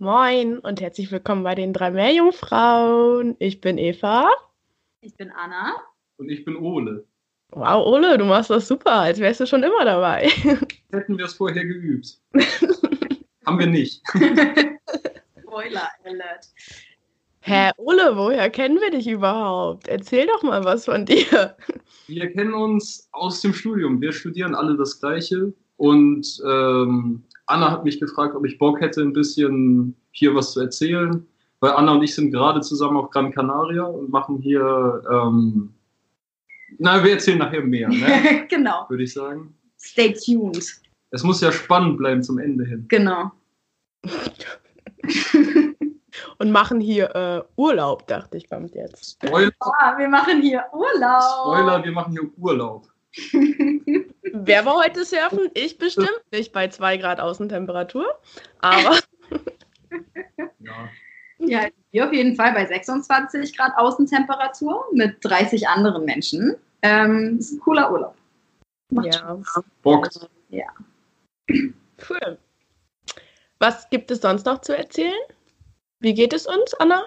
Moin und herzlich willkommen bei den drei Meerjungfrauen. Ich bin Eva. Ich bin Anna. Und ich bin Ole. Wow, Ole, du machst das super, als wärst du schon immer dabei. Hätten wir es vorher geübt. Haben wir nicht. Spoiler Alert. Hä, Ole, woher kennen wir dich überhaupt? Erzähl doch mal was von dir. Wir kennen uns aus dem Studium. Wir studieren alle das Gleiche. Und ähm, Anna hat mich gefragt, ob ich Bock hätte, ein bisschen hier was zu erzählen. Weil Anna und ich sind gerade zusammen auf Gran Canaria und machen hier, ähm, na, wir erzählen nachher mehr, ne? genau. würde ich sagen. Stay tuned. Es muss ja spannend bleiben zum Ende hin. Genau. Und machen hier äh, Urlaub, dachte ich, kommt jetzt. Spoiler, Ah, wir machen hier Urlaub. Spoiler, wir machen hier Urlaub. Wer war heute surfen? Ich bestimmt nicht bei 2 Grad Außentemperatur. Aber Ja. Ja, wir auf jeden Fall bei 26 Grad Außentemperatur mit 30 anderen Menschen. Ähm, ist ein cooler Urlaub. Macht ja, Bock. cool. Was gibt es sonst noch zu erzählen? Wie geht es uns, Anna?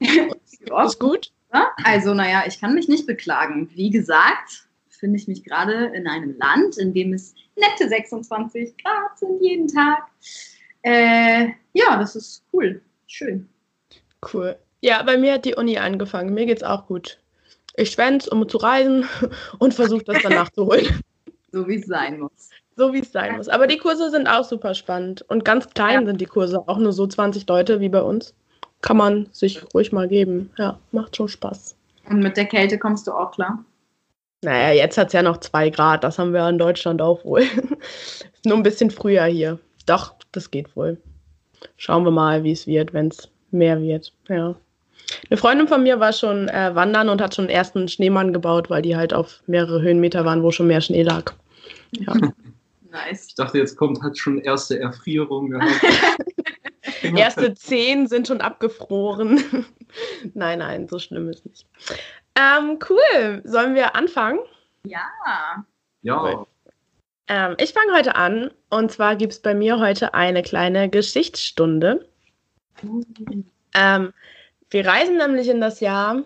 Ja, Ist gut? Also, naja, ich kann mich nicht beklagen. Wie gesagt, finde ich mich gerade in einem Land, in dem es nette 26 Grad sind jeden Tag. Äh, ja, das ist cool. Schön. Cool. Ja, bei mir hat die Uni angefangen. Mir geht's auch gut. Ich schwänz, um zu reisen und versuche das dann nachzuholen. So wie es sein muss. So wie es sein muss. Aber die Kurse sind auch super spannend. Und ganz klein Ja. sind die Kurse. Auch nur so 20 Leute wie bei uns. Kann man sich ruhig mal geben. Ja, macht schon Spaß. Und mit der Kälte kommst du auch klar. Naja, jetzt hat es ja noch zwei Grad. Das haben wir in Deutschland auch wohl. Ist nur ein bisschen früher hier. Doch, das geht wohl. Schauen wir mal, wie es wird, wenn es mehr wird. Ja. Eine Freundin von mir war schon äh, wandern und hat schon den ersten Schneemann gebaut, weil die halt auf mehrere Höhenmeter waren, wo schon mehr Schnee lag. Ja. Nice. Ich dachte, jetzt kommt, hat schon erste Erfrierung gehabt. Erste zehn sind schon abgefroren. nein, nein, so schlimm ist nicht. Ähm, cool. Sollen wir anfangen? Ja. Ja, Ähm, ich fange heute an. Und zwar gibt es bei mir heute eine kleine Geschichtsstunde. Ähm, wir reisen nämlich in das Jahr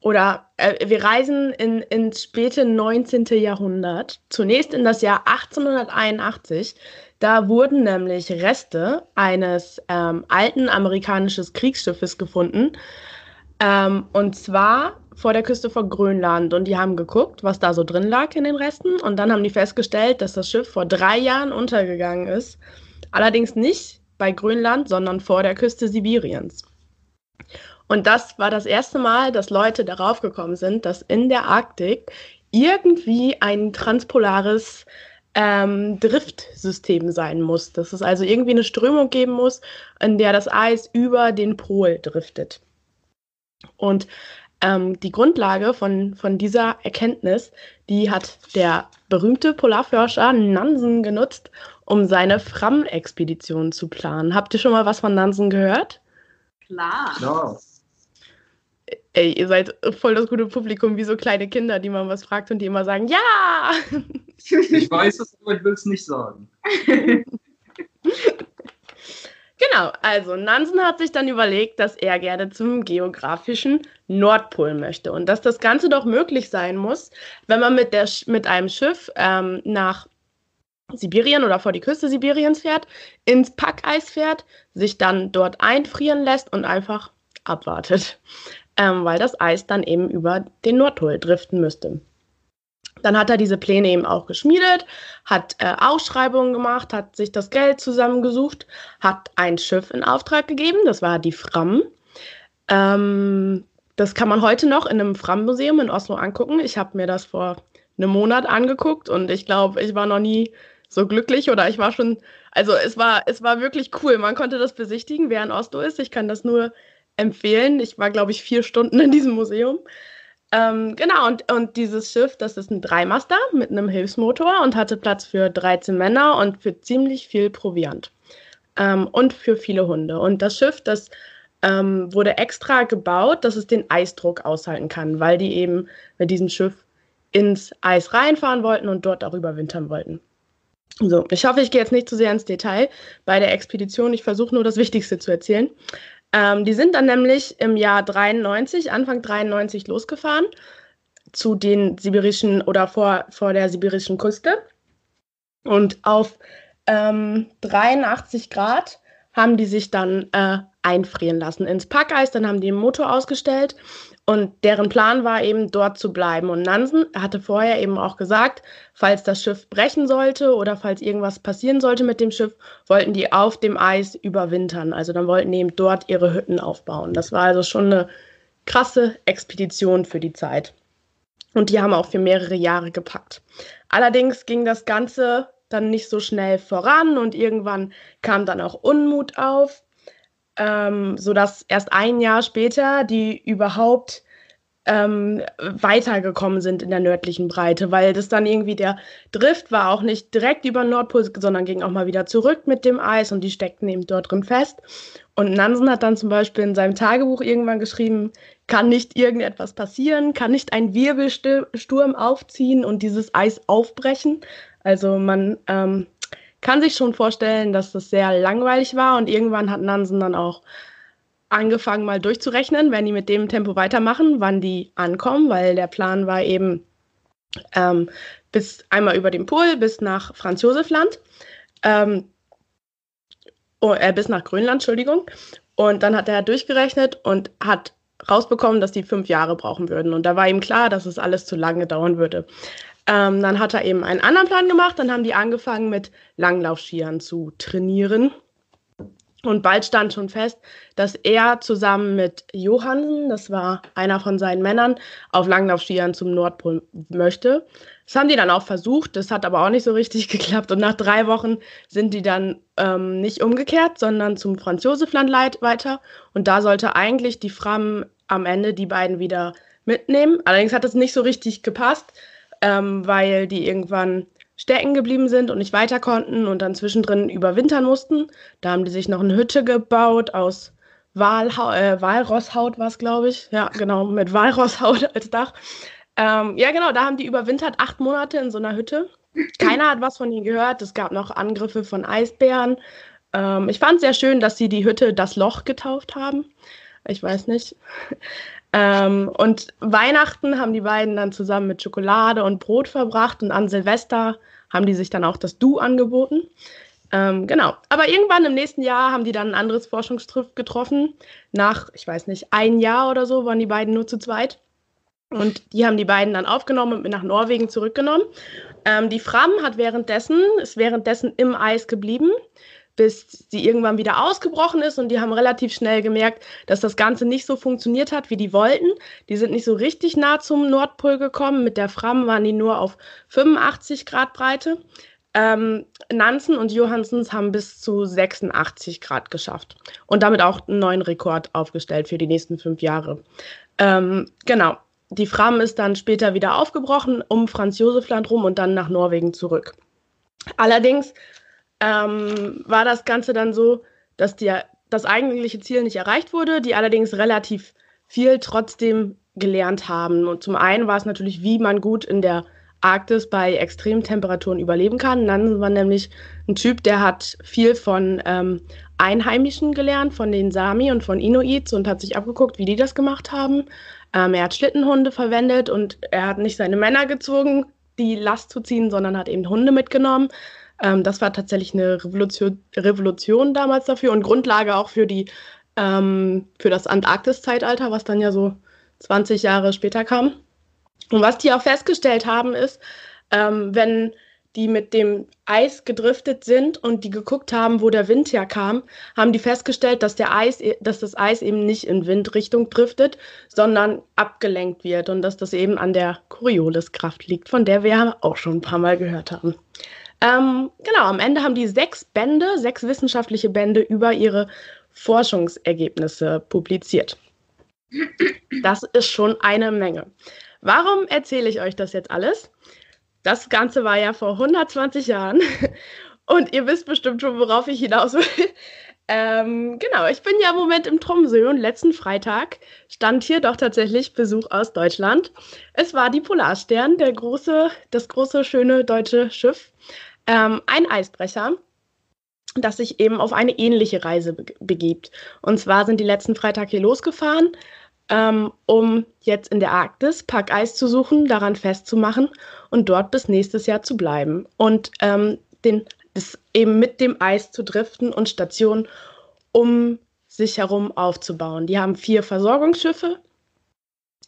oder äh, wir reisen in, ins späte 19. Jahrhundert. Zunächst in das Jahr 1881. Da wurden nämlich Reste eines ähm, alten amerikanischen Kriegsschiffes gefunden. Ähm, und zwar vor der Küste von Grönland. Und die haben geguckt, was da so drin lag in den Resten. Und dann haben die festgestellt, dass das Schiff vor drei Jahren untergegangen ist. Allerdings nicht bei Grönland, sondern vor der Küste Sibiriens. Und das war das erste Mal, dass Leute darauf gekommen sind, dass in der Arktik irgendwie ein transpolares ähm, Driftsystem sein muss. Dass es also irgendwie eine Strömung geben muss, in der das Eis über den Pol driftet. Und ähm, die Grundlage von, von dieser Erkenntnis, die hat der berühmte Polarforscher Nansen genutzt, um seine Fram-Expedition zu planen. Habt ihr schon mal was von Nansen gehört? Klar. ja. Ey, ihr seid voll das gute Publikum, wie so kleine Kinder, die man was fragt und die immer sagen, ja! Ich weiß es, aber ich will es nicht sagen. Genau, also Nansen hat sich dann überlegt, dass er gerne zum geografischen Nordpol möchte und dass das Ganze doch möglich sein muss, wenn man mit, der, mit einem Schiff ähm, nach Sibirien oder vor die Küste Sibiriens fährt, ins Packeis fährt, sich dann dort einfrieren lässt und einfach abwartet, ähm, weil das Eis dann eben über den Nordpol driften müsste. Dann hat er diese Pläne eben auch geschmiedet, hat äh, Ausschreibungen gemacht, hat sich das Geld zusammengesucht, hat ein Schiff in Auftrag gegeben, das war die Fram. Ähm, das kann man heute noch in einem Fram-Museum in Oslo angucken. Ich habe mir das vor einem Monat angeguckt und ich glaube, ich war noch nie so glücklich oder ich war schon, also es war, es war wirklich cool. Man konnte das besichtigen, wer in Oslo ist. Ich kann das nur empfehlen. Ich war, glaube ich, vier Stunden in diesem Museum. Ähm, genau, und, und dieses Schiff, das ist ein Dreimaster mit einem Hilfsmotor und hatte Platz für 13 Männer und für ziemlich viel Proviant. Ähm, und für viele Hunde. Und das Schiff, das ähm, wurde extra gebaut, dass es den Eisdruck aushalten kann, weil die eben mit diesem Schiff ins Eis reinfahren wollten und dort auch überwintern wollten. So, ich hoffe, ich gehe jetzt nicht zu sehr ins Detail bei der Expedition. Ich versuche nur das Wichtigste zu erzählen. Ähm, die sind dann nämlich im Jahr 93, Anfang 93 losgefahren zu den sibirischen oder vor, vor der sibirischen Küste. Und auf ähm, 83 Grad haben die sich dann äh, einfrieren lassen ins Packeis. Dann haben die den Motor ausgestellt und deren Plan war eben dort zu bleiben. Und Nansen hatte vorher eben auch gesagt, falls das Schiff brechen sollte oder falls irgendwas passieren sollte mit dem Schiff, wollten die auf dem Eis überwintern. Also dann wollten die eben dort ihre Hütten aufbauen. Das war also schon eine krasse Expedition für die Zeit. Und die haben auch für mehrere Jahre gepackt. Allerdings ging das Ganze dann nicht so schnell voran und irgendwann kam dann auch Unmut auf, ähm, sodass erst ein Jahr später die überhaupt ähm, weitergekommen sind in der nördlichen Breite, weil das dann irgendwie der Drift war auch nicht direkt über den Nordpol, sondern ging auch mal wieder zurück mit dem Eis und die steckten eben dort drin fest. Und Nansen hat dann zum Beispiel in seinem Tagebuch irgendwann geschrieben, kann nicht irgendetwas passieren, kann nicht ein Wirbelsturm aufziehen und dieses Eis aufbrechen. Also man ähm, kann sich schon vorstellen, dass das sehr langweilig war und irgendwann hat Nansen dann auch angefangen mal durchzurechnen, wenn die mit dem Tempo weitermachen, wann die ankommen, weil der Plan war eben ähm, bis einmal über den Pol bis nach Franz Josef Land, ähm, oh, äh, bis nach Grönland, Entschuldigung. Und dann hat er durchgerechnet und hat rausbekommen, dass die fünf Jahre brauchen würden. Und da war ihm klar, dass es alles zu lange dauern würde. Ähm, dann hat er eben einen anderen Plan gemacht. Dann haben die angefangen mit Langlaufskiern zu trainieren. Und bald stand schon fest, dass er zusammen mit Johansen, das war einer von seinen Männern, auf Langlaufskiern zum Nordpol möchte. Das haben die dann auch versucht, das hat aber auch nicht so richtig geklappt. Und nach drei Wochen sind die dann ähm, nicht umgekehrt, sondern zum Franz Josefland weiter. Und da sollte eigentlich die Fram am Ende die beiden wieder mitnehmen. Allerdings hat es nicht so richtig gepasst ähm, weil die irgendwann stecken geblieben sind und nicht weiter konnten und dann zwischendrin überwintern mussten. Da haben die sich noch eine Hütte gebaut aus Walha äh, Walrosshaut, war glaube ich. Ja, genau, mit Walrosshaut als Dach. Ähm, ja, genau, da haben die überwintert acht Monate in so einer Hütte. Keiner hat was von ihnen gehört. Es gab noch Angriffe von Eisbären. Ähm, ich fand es sehr schön, dass sie die Hütte das Loch getauft haben. Ich weiß nicht. Ähm, und Weihnachten haben die beiden dann zusammen mit Schokolade und Brot verbracht und an Silvester haben die sich dann auch das Du angeboten. Ähm, genau. Aber irgendwann im nächsten Jahr haben die dann ein anderes Forschungstriff getroffen. Nach, ich weiß nicht, ein Jahr oder so waren die beiden nur zu zweit. Und die haben die beiden dann aufgenommen und nach Norwegen zurückgenommen. Ähm, die Fram hat währenddessen, ist währenddessen im Eis geblieben bis sie irgendwann wieder ausgebrochen ist und die haben relativ schnell gemerkt, dass das Ganze nicht so funktioniert hat, wie die wollten. Die sind nicht so richtig nah zum Nordpol gekommen. Mit der Fram waren die nur auf 85 Grad Breite. Ähm, Nansen und Johansens haben bis zu 86 Grad geschafft und damit auch einen neuen Rekord aufgestellt für die nächsten fünf Jahre. Ähm, genau. Die Fram ist dann später wieder aufgebrochen um Franz Josef Land rum und dann nach Norwegen zurück. Allerdings ähm, war das Ganze dann so, dass die, das eigentliche Ziel nicht erreicht wurde, die allerdings relativ viel trotzdem gelernt haben. Und zum einen war es natürlich, wie man gut in der Arktis bei Extremtemperaturen überleben kann. Dann war nämlich ein Typ, der hat viel von ähm, Einheimischen gelernt, von den Sami und von Inuits und hat sich abgeguckt, wie die das gemacht haben. Ähm, er hat Schlittenhunde verwendet und er hat nicht seine Männer gezwungen, die Last zu ziehen, sondern hat eben Hunde mitgenommen. Ähm, das war tatsächlich eine Revolution, Revolution damals dafür und Grundlage auch für die ähm, für das Antarktis-Zeitalter, was dann ja so 20 Jahre später kam. Und was die auch festgestellt haben, ist, ähm, wenn die mit dem Eis gedriftet sind und die geguckt haben, wo der Wind herkam, haben die festgestellt, dass, der Eis, dass das Eis eben nicht in Windrichtung driftet, sondern abgelenkt wird und dass das eben an der Corioliskraft liegt, von der wir auch schon ein paar Mal gehört haben. Ähm, genau, am Ende haben die sechs Bände, sechs wissenschaftliche Bände über ihre Forschungsergebnisse publiziert. Das ist schon eine Menge. Warum erzähle ich euch das jetzt alles? Das Ganze war ja vor 120 Jahren und ihr wisst bestimmt schon, worauf ich hinaus will. Ähm, genau, ich bin ja im Moment im Tromsø und letzten Freitag stand hier doch tatsächlich Besuch aus Deutschland. Es war die Polarstern, der große, das große, schöne deutsche Schiff. Ähm, ein Eisbrecher, das sich eben auf eine ähnliche Reise be begibt. Und zwar sind die letzten Freitag hier losgefahren, ähm, um jetzt in der Arktis Parkeis zu suchen, daran festzumachen und dort bis nächstes Jahr zu bleiben und ähm, den, das eben mit dem Eis zu driften und Stationen um sich herum aufzubauen. Die haben vier Versorgungsschiffe,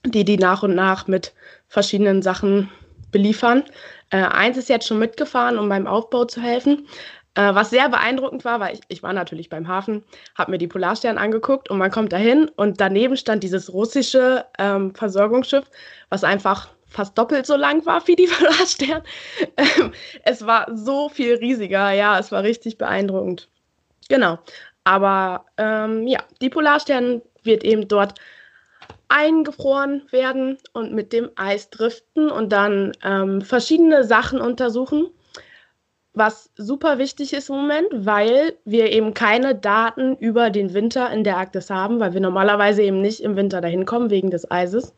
die die nach und nach mit verschiedenen Sachen beliefern. Äh, eins ist jetzt schon mitgefahren, um beim Aufbau zu helfen. Äh, was sehr beeindruckend war, weil ich, ich war natürlich beim Hafen, habe mir die Polarstern angeguckt und man kommt dahin und daneben stand dieses russische ähm, Versorgungsschiff, was einfach fast doppelt so lang war wie die Polarstern. Ähm, es war so viel riesiger, ja, es war richtig beeindruckend. Genau. Aber ähm, ja, die Polarstern wird eben dort eingefroren werden und mit dem Eis driften und dann ähm, verschiedene Sachen untersuchen, was super wichtig ist im Moment, weil wir eben keine Daten über den Winter in der Arktis haben, weil wir normalerweise eben nicht im Winter dahin kommen wegen des Eises,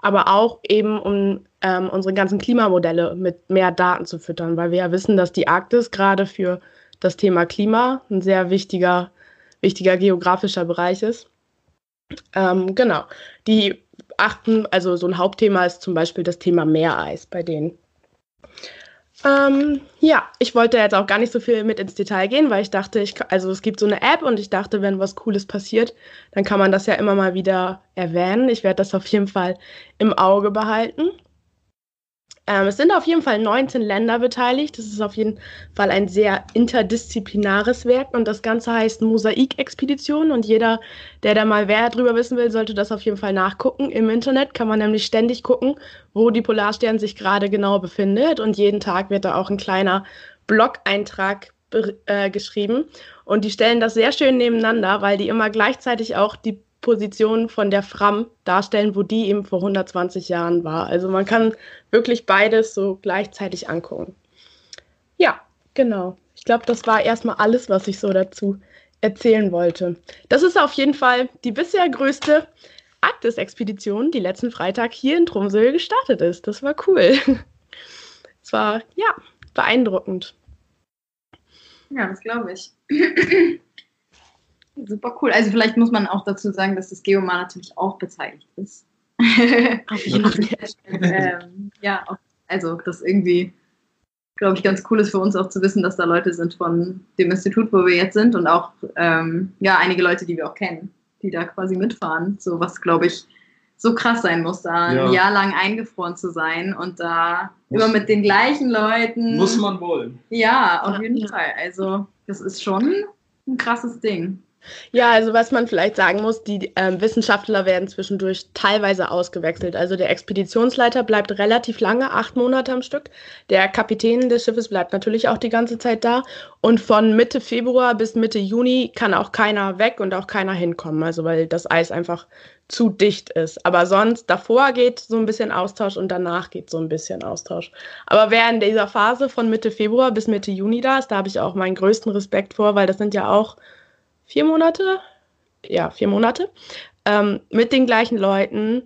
aber auch eben um ähm, unsere ganzen Klimamodelle mit mehr Daten zu füttern, weil wir ja wissen, dass die Arktis gerade für das Thema Klima ein sehr wichtiger, wichtiger geografischer Bereich ist. Ähm, genau. Die achten, also so ein Hauptthema ist zum Beispiel das Thema Meereis bei denen. Ähm, ja, ich wollte jetzt auch gar nicht so viel mit ins Detail gehen, weil ich dachte, ich, also es gibt so eine App und ich dachte, wenn was Cooles passiert, dann kann man das ja immer mal wieder erwähnen. Ich werde das auf jeden Fall im Auge behalten. Ähm, es sind auf jeden Fall 19 Länder beteiligt. Das ist auf jeden Fall ein sehr interdisziplinares Werk und das Ganze heißt Mosaik-Expedition und jeder, der da mal mehr drüber wissen will, sollte das auf jeden Fall nachgucken. Im Internet kann man nämlich ständig gucken, wo die Polarstern sich gerade genau befindet und jeden Tag wird da auch ein kleiner Blog-Eintrag äh, geschrieben und die stellen das sehr schön nebeneinander, weil die immer gleichzeitig auch die Position von der Fram darstellen, wo die eben vor 120 Jahren war. Also man kann wirklich beides so gleichzeitig angucken. Ja, genau. Ich glaube, das war erstmal alles, was ich so dazu erzählen wollte. Das ist auf jeden Fall die bisher größte Arktis-Expedition, die letzten Freitag hier in Tromsø gestartet ist. Das war cool. Es war, ja, beeindruckend. Ja, das glaube ich. Super cool. Also vielleicht muss man auch dazu sagen, dass das Geomar natürlich auch beteiligt ist. Ähm, ja, also das irgendwie, glaube ich, ganz cool ist für uns auch zu wissen, dass da Leute sind von dem Institut, wo wir jetzt sind und auch ähm, ja einige Leute, die wir auch kennen, die da quasi mitfahren. So was, glaube ich, so krass sein muss, da ja. ein Jahr lang eingefroren zu sein und da muss, immer mit den gleichen Leuten. Muss man wollen. Ja, auf jeden Fall. Also das ist schon ein krasses Ding. Ja, also was man vielleicht sagen muss, die ähm, Wissenschaftler werden zwischendurch teilweise ausgewechselt. Also der Expeditionsleiter bleibt relativ lange, acht Monate am Stück. Der Kapitän des Schiffes bleibt natürlich auch die ganze Zeit da. Und von Mitte Februar bis Mitte Juni kann auch keiner weg und auch keiner hinkommen. Also weil das Eis einfach zu dicht ist. Aber sonst davor geht so ein bisschen Austausch und danach geht so ein bisschen Austausch. Aber wer in dieser Phase von Mitte Februar bis Mitte Juni da ist, da habe ich auch meinen größten Respekt vor, weil das sind ja auch vier Monate, ja, vier Monate, ähm, mit den gleichen Leuten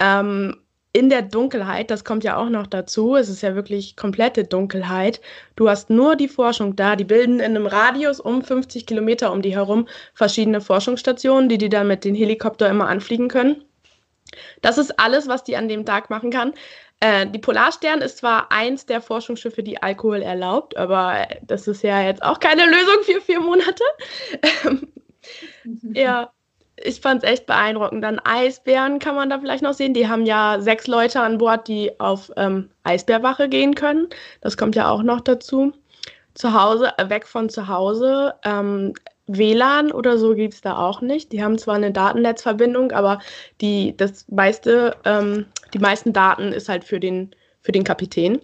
ähm, in der Dunkelheit, das kommt ja auch noch dazu, es ist ja wirklich komplette Dunkelheit. Du hast nur die Forschung da, die bilden in einem Radius um 50 Kilometer um die herum verschiedene Forschungsstationen, die die dann mit den Helikopter immer anfliegen können. Das ist alles, was die an dem Tag machen kann. Äh, die Polarstern ist zwar eins der Forschungsschiffe, die Alkohol erlaubt, aber das ist ja jetzt auch keine Lösung für vier Monate. ja, ich fand es echt beeindruckend. Dann Eisbären kann man da vielleicht noch sehen. Die haben ja sechs Leute an Bord, die auf ähm, Eisbärwache gehen können. Das kommt ja auch noch dazu. Zu Hause, äh, weg von zu Hause. Ähm, WLAN oder so gibt es da auch nicht. Die haben zwar eine Datennetzverbindung, aber die, das meiste, ähm, die meisten Daten ist halt für den, für den Kapitän.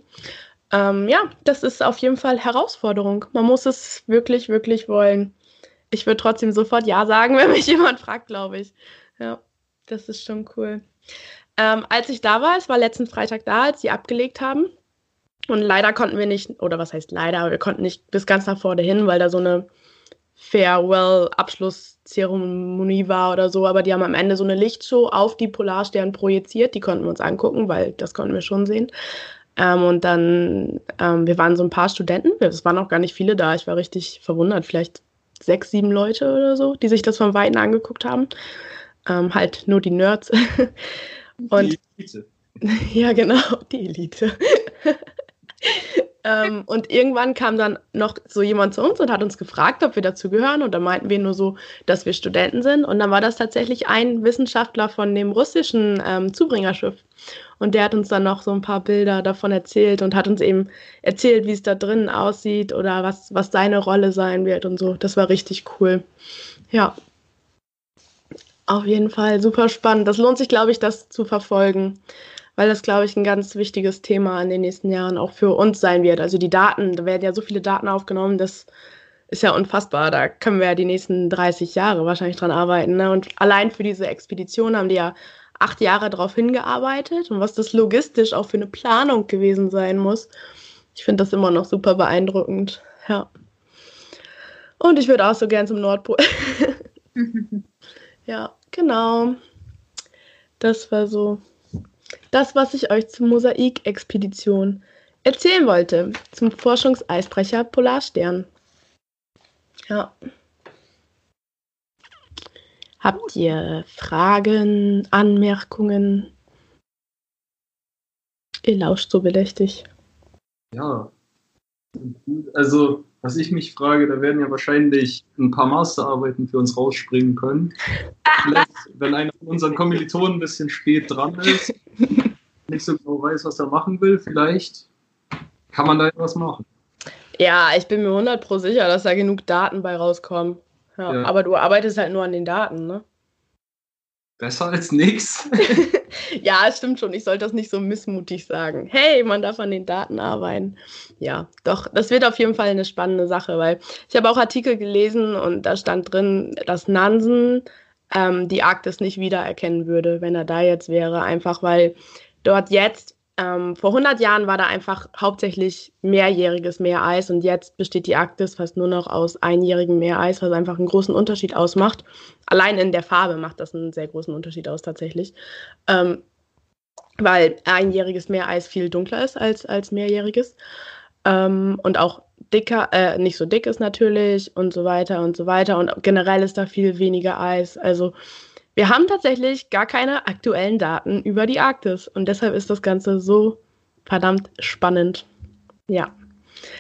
Ähm, ja, das ist auf jeden Fall Herausforderung. Man muss es wirklich, wirklich wollen. Ich würde trotzdem sofort Ja sagen, wenn mich jemand fragt, glaube ich. Ja, das ist schon cool. Ähm, als ich da war, es war letzten Freitag da, als sie abgelegt haben. Und leider konnten wir nicht, oder was heißt leider, wir konnten nicht bis ganz nach vorne hin, weil da so eine Farewell-Abschlusszeremonie war oder so, aber die haben am Ende so eine Lichtshow auf die Polarstern projiziert, die konnten wir uns angucken, weil das konnten wir schon sehen. Ähm, und dann, ähm, wir waren so ein paar Studenten, es waren auch gar nicht viele da, ich war richtig verwundert, vielleicht sechs, sieben Leute oder so, die sich das von Weitem angeguckt haben. Ähm, halt nur die Nerds. und, die Elite. Ja, genau, die Elite. ähm, und irgendwann kam dann noch so jemand zu uns und hat uns gefragt, ob wir dazu gehören. Und dann meinten wir nur so, dass wir Studenten sind. Und dann war das tatsächlich ein Wissenschaftler von dem russischen ähm, Zubringerschiff. Und der hat uns dann noch so ein paar Bilder davon erzählt und hat uns eben erzählt, wie es da drinnen aussieht oder was, was seine Rolle sein wird und so. Das war richtig cool. Ja. Auf jeden Fall super spannend. Das lohnt sich, glaube ich, das zu verfolgen, weil das, glaube ich, ein ganz wichtiges Thema in den nächsten Jahren auch für uns sein wird. Also die Daten, da werden ja so viele Daten aufgenommen, das ist ja unfassbar. Da können wir ja die nächsten 30 Jahre wahrscheinlich dran arbeiten. Ne? Und allein für diese Expedition haben die ja acht Jahre darauf hingearbeitet und was das logistisch auch für eine Planung gewesen sein muss. Ich finde das immer noch super beeindruckend. Ja. Und ich würde auch so gern zum Nordpol. ja, genau. Das war so das, was ich euch zur Mosaik-Expedition erzählen wollte, zum Forschungseisbrecher Polarstern. Ja. Habt ihr Fragen, Anmerkungen? Ihr lauscht so bedächtig. Ja. Also, was ich mich frage, da werden ja wahrscheinlich ein paar Masterarbeiten für uns rausspringen können. Vielleicht, wenn einer von unseren Kommilitonen ein bisschen spät dran ist, nicht so genau weiß, was er machen will, vielleicht kann man da etwas machen. Ja, ich bin mir 100 pro sicher, dass da genug Daten bei rauskommen. Ja, ja. Aber du arbeitest halt nur an den Daten, ne? Besser als nichts. ja, es stimmt schon. Ich sollte das nicht so missmutig sagen. Hey, man darf an den Daten arbeiten. Ja, doch, das wird auf jeden Fall eine spannende Sache, weil ich habe auch Artikel gelesen und da stand drin, dass Nansen ähm, die Arktis nicht wiedererkennen würde, wenn er da jetzt wäre. Einfach weil dort jetzt ähm, vor 100 Jahren war da einfach hauptsächlich mehrjähriges Meereis und jetzt besteht die Arktis fast nur noch aus einjährigem Meereis, was einfach einen großen Unterschied ausmacht. Allein in der Farbe macht das einen sehr großen Unterschied aus tatsächlich. Ähm, weil einjähriges Meereis viel dunkler ist als, als mehrjähriges. Ähm, und auch dicker, äh, nicht so dick ist natürlich und so weiter und so weiter. Und generell ist da viel weniger Eis. Also wir haben tatsächlich gar keine aktuellen Daten über die Arktis und deshalb ist das Ganze so verdammt spannend. Ja,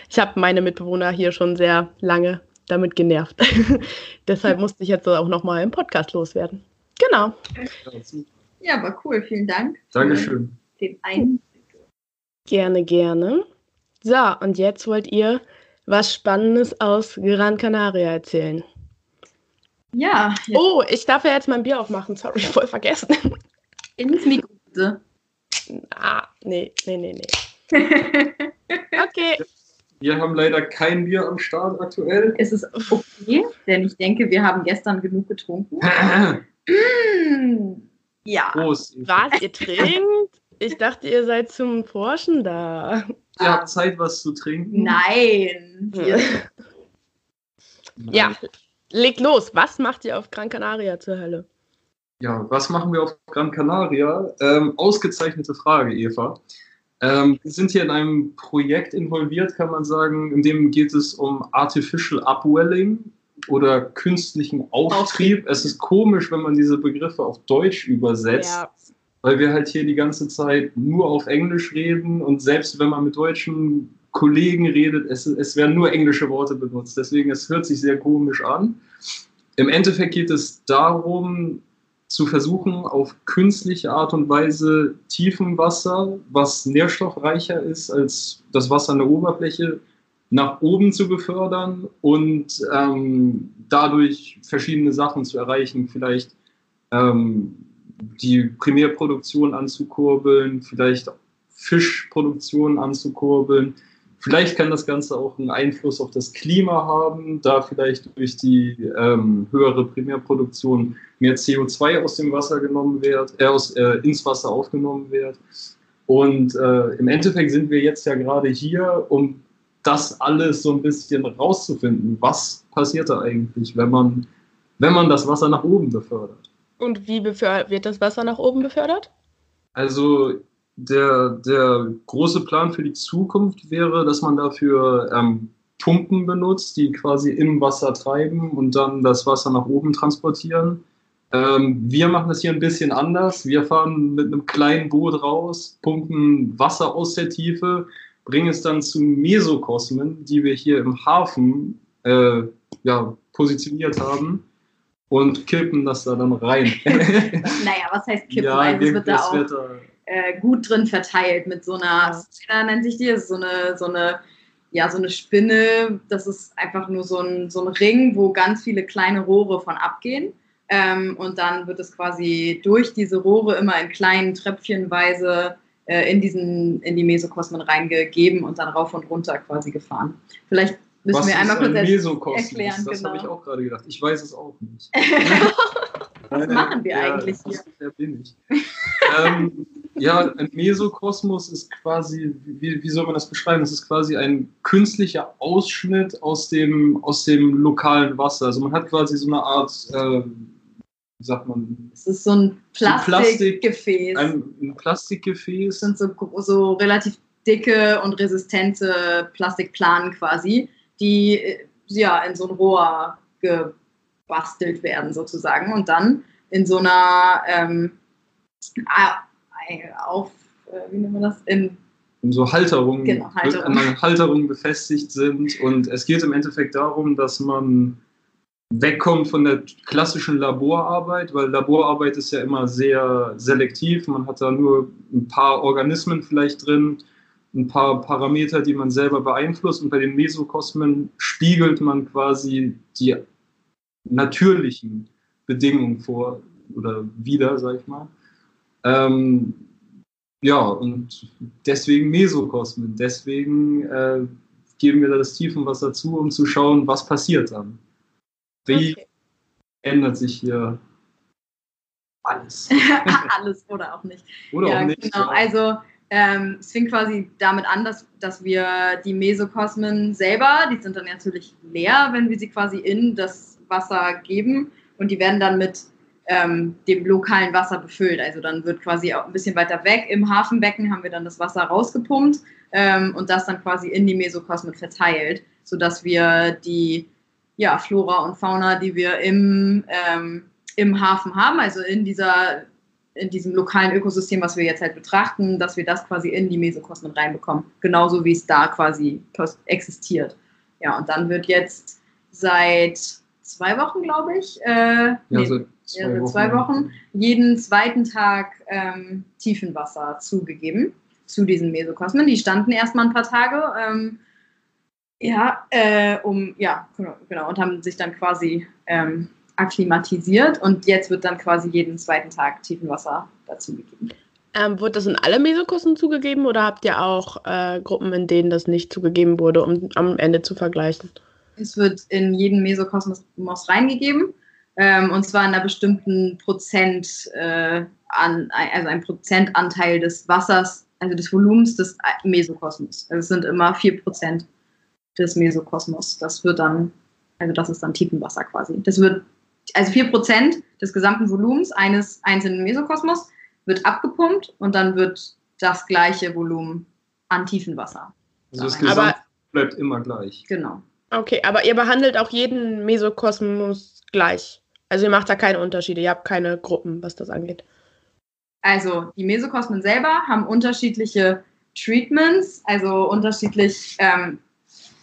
ich habe meine Mitbewohner hier schon sehr lange damit genervt. deshalb musste ich jetzt auch nochmal im Podcast loswerden. Genau. Ja, aber cool. Vielen Dank. Dankeschön. Den Einblick. Gerne, gerne. So, und jetzt wollt ihr was Spannendes aus Gran Canaria erzählen. Ja. Jetzt. Oh, ich darf ja jetzt mein Bier aufmachen. Sorry, voll vergessen. Ins Mikro, bitte. Ah, nee, nee, nee, nee. okay. Wir haben leider kein Bier am Start aktuell. Es ist okay, denn ich denke, wir haben gestern genug getrunken. mm, ja. Prost. Was, ihr trinkt? Ich dachte, ihr seid zum Forschen da. Ihr habt Zeit, was zu trinken? Nein. ja, Leg los, was macht ihr auf Gran Canaria zur Hölle? Ja, was machen wir auf Gran Canaria? Ähm, ausgezeichnete Frage, Eva. Ähm, wir sind hier in einem Projekt involviert, kann man sagen, in dem geht es um Artificial Upwelling oder künstlichen Auftrieb. Es ist komisch, wenn man diese Begriffe auf Deutsch übersetzt, ja. weil wir halt hier die ganze Zeit nur auf Englisch reden und selbst wenn man mit Deutschen Kollegen redet, es, es werden nur englische Worte benutzt. Deswegen, es hört sich sehr komisch an. Im Endeffekt geht es darum, zu versuchen, auf künstliche Art und Weise Tiefenwasser, was nährstoffreicher ist als das Wasser an der Oberfläche, nach oben zu befördern und ähm, dadurch verschiedene Sachen zu erreichen. Vielleicht ähm, die Primärproduktion anzukurbeln, vielleicht Fischproduktion anzukurbeln, Vielleicht kann das Ganze auch einen Einfluss auf das Klima haben, da vielleicht durch die ähm, höhere Primärproduktion mehr CO2 aus dem Wasser genommen wird, äh, aus, äh, ins Wasser aufgenommen wird. Und äh, im Endeffekt sind wir jetzt ja gerade hier, um das alles so ein bisschen rauszufinden. Was passiert da eigentlich, wenn man, wenn man das Wasser nach oben befördert? Und wie wird das Wasser nach oben befördert? Also der, der große Plan für die Zukunft wäre, dass man dafür ähm, Pumpen benutzt, die quasi im Wasser treiben und dann das Wasser nach oben transportieren. Ähm, wir machen das hier ein bisschen anders. Wir fahren mit einem kleinen Boot raus, pumpen Wasser aus der Tiefe, bringen es dann zu Mesokosmen, die wir hier im Hafen äh, ja, positioniert haben und kippen das da dann rein. naja, was heißt kippen? Ja, also es wird da auch äh, gut drin verteilt mit so einer, ja. nennt sich die, so eine, so eine, ja, so eine Spinne. Das ist einfach nur so ein, so ein Ring, wo ganz viele kleine Rohre von abgehen. Ähm, und dann wird es quasi durch diese Rohre immer in kleinen Tröpfchenweise äh, in, diesen, in die Mesokosmen reingegeben und dann rauf und runter quasi gefahren. Vielleicht müssen Was wir einmal kurz erklären. Das genau. habe ich auch gerade gedacht. Ich weiß es auch nicht. Was machen wir ja, eigentlich hier? Wer bin ich? ähm, ja, ein Mesokosmos ist quasi, wie, wie soll man das beschreiben? Es ist quasi ein künstlicher Ausschnitt aus dem, aus dem lokalen Wasser. Also man hat quasi so eine Art, äh, wie sagt man? Es ist so ein Plastikgefäß. Ein, ein Plastikgefäß. Das sind so, so relativ dicke und resistente Plastikplanen quasi, die äh, ja in so ein Rohr gebastelt werden sozusagen und dann in so einer ähm, auf, äh, wie nennt man das? In, in so Halterungen, genau, Halterung. an Halterungen befestigt sind. Und es geht im Endeffekt darum, dass man wegkommt von der klassischen Laborarbeit, weil Laborarbeit ist ja immer sehr selektiv. Man hat da nur ein paar Organismen vielleicht drin, ein paar Parameter, die man selber beeinflusst. Und bei den Mesokosmen spiegelt man quasi die natürlichen Bedingungen vor oder wieder, sag ich mal. Ähm, ja, und deswegen Mesokosmen. Deswegen äh, geben wir da das Tiefenwasser zu, um zu schauen, was passiert dann. Wie okay. ändert sich hier alles? alles oder auch nicht. Oder ja, auch nicht. Genau, ja. also ähm, es fing quasi damit an, dass, dass wir die Mesokosmen selber, die sind dann natürlich leer, wenn wir sie quasi in das Wasser geben und die werden dann mit ähm, dem lokalen Wasser befüllt. Also dann wird quasi auch ein bisschen weiter weg im Hafenbecken haben wir dann das Wasser rausgepumpt ähm, und das dann quasi in die Mesokosmen verteilt, sodass wir die ja, Flora und Fauna, die wir im, ähm, im Hafen haben, also in dieser in diesem lokalen Ökosystem, was wir jetzt halt betrachten, dass wir das quasi in die Mesokosmen reinbekommen, genauso wie es da quasi existiert. Ja, und dann wird jetzt seit zwei Wochen, glaube ich, äh, ja, nee, seit zwei, ja, Wochen. zwei Wochen, jeden zweiten Tag ähm, Tiefenwasser zugegeben zu diesen Mesokosmen. Die standen erstmal ein paar Tage, ähm, ja, äh, um, ja, genau, genau, und haben sich dann quasi ähm, akklimatisiert und jetzt wird dann quasi jeden zweiten Tag Tiefenwasser dazugegeben. Ähm, wurde das in alle Mesokosmen zugegeben oder habt ihr auch äh, Gruppen, in denen das nicht zugegeben wurde, um am Ende zu vergleichen? Es wird in jeden Mesokosmos reingegeben ähm, und zwar in einer bestimmten Prozent, äh, an, also ein Prozentanteil des Wassers, also des Volumens des Mesokosmos. Also es sind immer 4% des Mesokosmos. Das wird dann, also das ist dann Tiefenwasser quasi. Das wird, also 4% des gesamten Volumens eines einzelnen Mesokosmos wird abgepumpt und dann wird das gleiche Volumen an Tiefenwasser. Also das Gesamt bleibt immer gleich. Genau. Okay, aber ihr behandelt auch jeden Mesokosmos gleich. Also ihr macht da keine Unterschiede, ihr habt keine Gruppen, was das angeht. Also die Mesokosmen selber haben unterschiedliche Treatments, also unterschiedlich, ähm,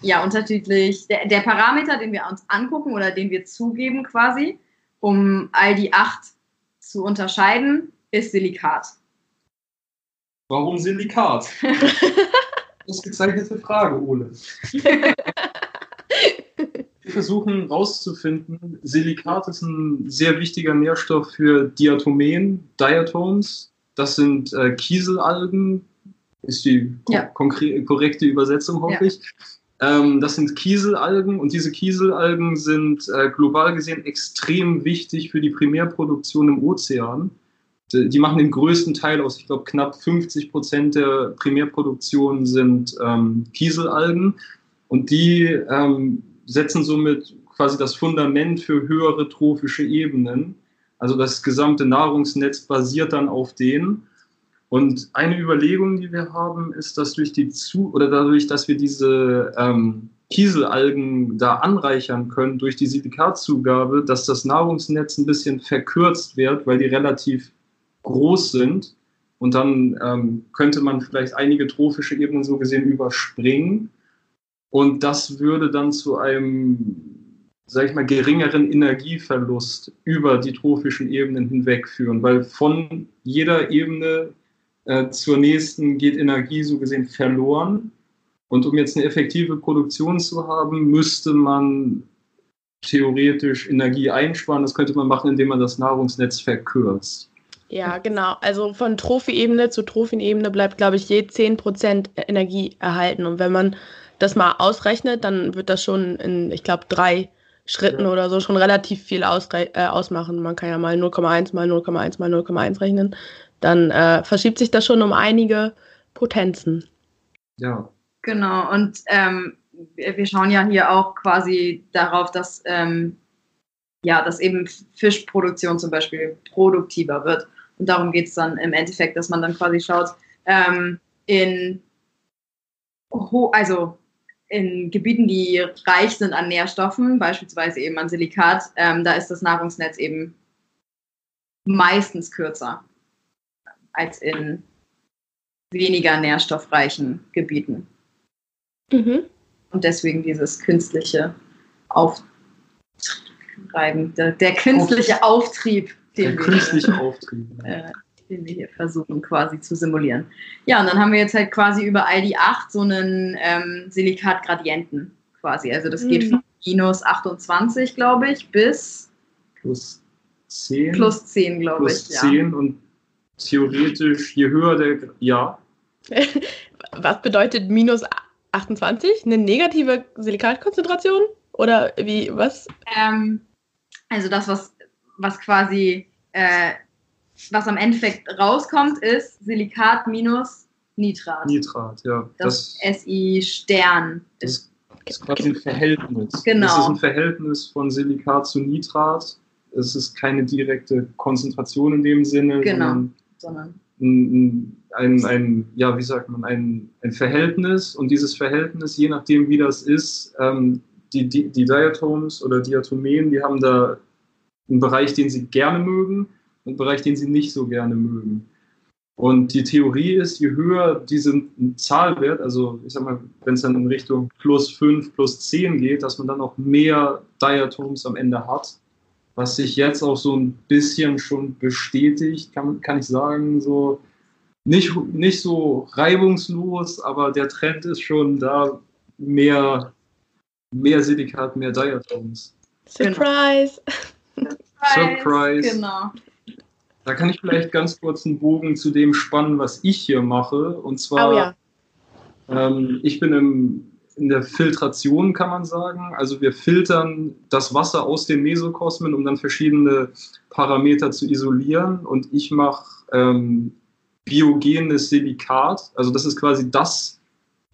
ja, unterschiedlich, der, der, Parameter, den wir uns angucken oder den wir zugeben quasi, um all die acht zu unterscheiden, ist Silikat. Warum Silikat? Ausgezeichnete Frage, Ole. Versuchen herauszufinden, Silikat ist ein sehr wichtiger Nährstoff für Diatomen, Diatoms. Das sind äh, Kieselalgen, ist die ja. korrekte Übersetzung, hoffe ja. ich. Ähm, das sind Kieselalgen und diese Kieselalgen sind äh, global gesehen extrem wichtig für die Primärproduktion im Ozean. Die, die machen den größten Teil aus, ich glaube knapp 50 Prozent der Primärproduktion sind ähm, Kieselalgen und die ähm, setzen somit quasi das Fundament für höhere trophische Ebenen. Also das gesamte Nahrungsnetz basiert dann auf denen. Und eine Überlegung, die wir haben, ist, dass durch die Zu oder dadurch, dass wir diese ähm, Kieselalgen da anreichern können durch die Silikatzugabe, dass das Nahrungsnetz ein bisschen verkürzt wird, weil die relativ groß sind. Und dann ähm, könnte man vielleicht einige trophische Ebenen so gesehen überspringen. Und das würde dann zu einem, sag ich mal, geringeren Energieverlust über die trophischen Ebenen hinweg führen, weil von jeder Ebene äh, zur nächsten geht Energie so gesehen verloren. Und um jetzt eine effektive Produktion zu haben, müsste man theoretisch Energie einsparen. Das könnte man machen, indem man das Nahrungsnetz verkürzt. Ja, genau. Also von Trophy-Ebene zu Trophenebene bleibt, glaube ich, je 10% Energie erhalten. Und wenn man das mal ausrechnet, dann wird das schon in, ich glaube, drei Schritten ja. oder so schon relativ viel äh, ausmachen. Man kann ja mal 0,1 mal 0,1 mal 0,1 rechnen. Dann äh, verschiebt sich das schon um einige Potenzen. Ja. Genau. Und ähm, wir schauen ja hier auch quasi darauf, dass, ähm, ja, dass eben Fischproduktion zum Beispiel produktiver wird. Und darum geht es dann im Endeffekt, dass man dann quasi schaut, ähm, in, also in Gebieten, die reich sind an Nährstoffen, beispielsweise eben an Silikat, ähm, da ist das Nahrungsnetz eben meistens kürzer als in weniger nährstoffreichen Gebieten. Mhm. Und deswegen dieses künstliche Auftreiben, der, der künstliche Auftrieb, den der wir, Auftrieb. Äh, den wir hier versuchen quasi zu simulieren. Ja, und dann haben wir jetzt halt quasi über all die acht so einen ähm, Silikatgradienten quasi. Also das mhm. geht von minus 28, glaube ich, bis plus 10. Plus 10, glaube ich. Plus 10 ja. und theoretisch, je höher der, ja. Was bedeutet minus 28? Eine negative Silikatkonzentration? Oder wie, was? Ähm, also das, was, was quasi, äh, was am Endeffekt rauskommt, ist Silikat minus Nitrat. Nitrat, ja. Das, das SI Stern. Das ist quasi ein Verhältnis. Genau. Das ist ein Verhältnis von Silikat zu Nitrat. Es ist keine direkte Konzentration in dem Sinne, genau. sondern, sondern ein, ein, ein, ja, wie sagt man, ein, ein Verhältnis und dieses Verhältnis, je nachdem wie das ist, ähm, die, die, die Diatoms oder Diatomeen, die haben da einen Bereich, den sie gerne mögen einen Bereich, den sie nicht so gerne mögen. Und die Theorie ist, je höher diese Zahlwert, also ich sag mal, wenn es dann in Richtung plus 5, plus 10 geht, dass man dann auch mehr Diatoms am Ende hat was sich jetzt auch so ein bisschen schon bestätigt, kann, kann ich sagen, so nicht, nicht so reibungslos, aber der Trend ist schon da, mehr, mehr Silikat, mehr Diatoms. Surprise! Surprise! Surprise. Genau. Da kann ich vielleicht ganz kurz einen Bogen zu dem spannen, was ich hier mache. Und zwar, oh, ja. ähm, ich bin im in der Filtration, kann man sagen. Also wir filtern das Wasser aus den Mesokosmen, um dann verschiedene Parameter zu isolieren. Und ich mache ähm, biogenes Silikat. Also das ist quasi das,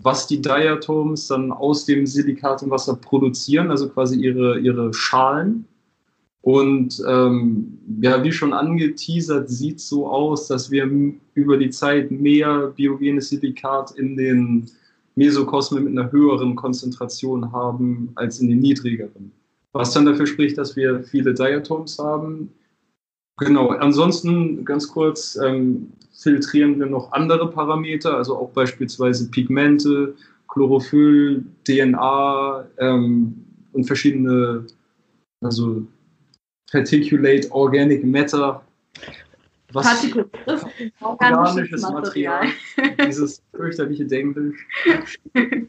was die Diatoms dann aus dem Silikat im Wasser produzieren, also quasi ihre, ihre Schalen. Und ähm, ja, wie schon angeteasert, sieht so aus, dass wir über die Zeit mehr biogenes Silikat in den Mesokosme mit einer höheren Konzentration haben als in den niedrigeren. Was dann dafür spricht, dass wir viele Diatoms haben. Genau, ansonsten ganz kurz ähm, filtrieren wir noch andere Parameter, also auch beispielsweise Pigmente, Chlorophyll, DNA ähm, und verschiedene, also Particulate Organic Matter was organisches Material. Material. Dieses fürchterliche Denglisch.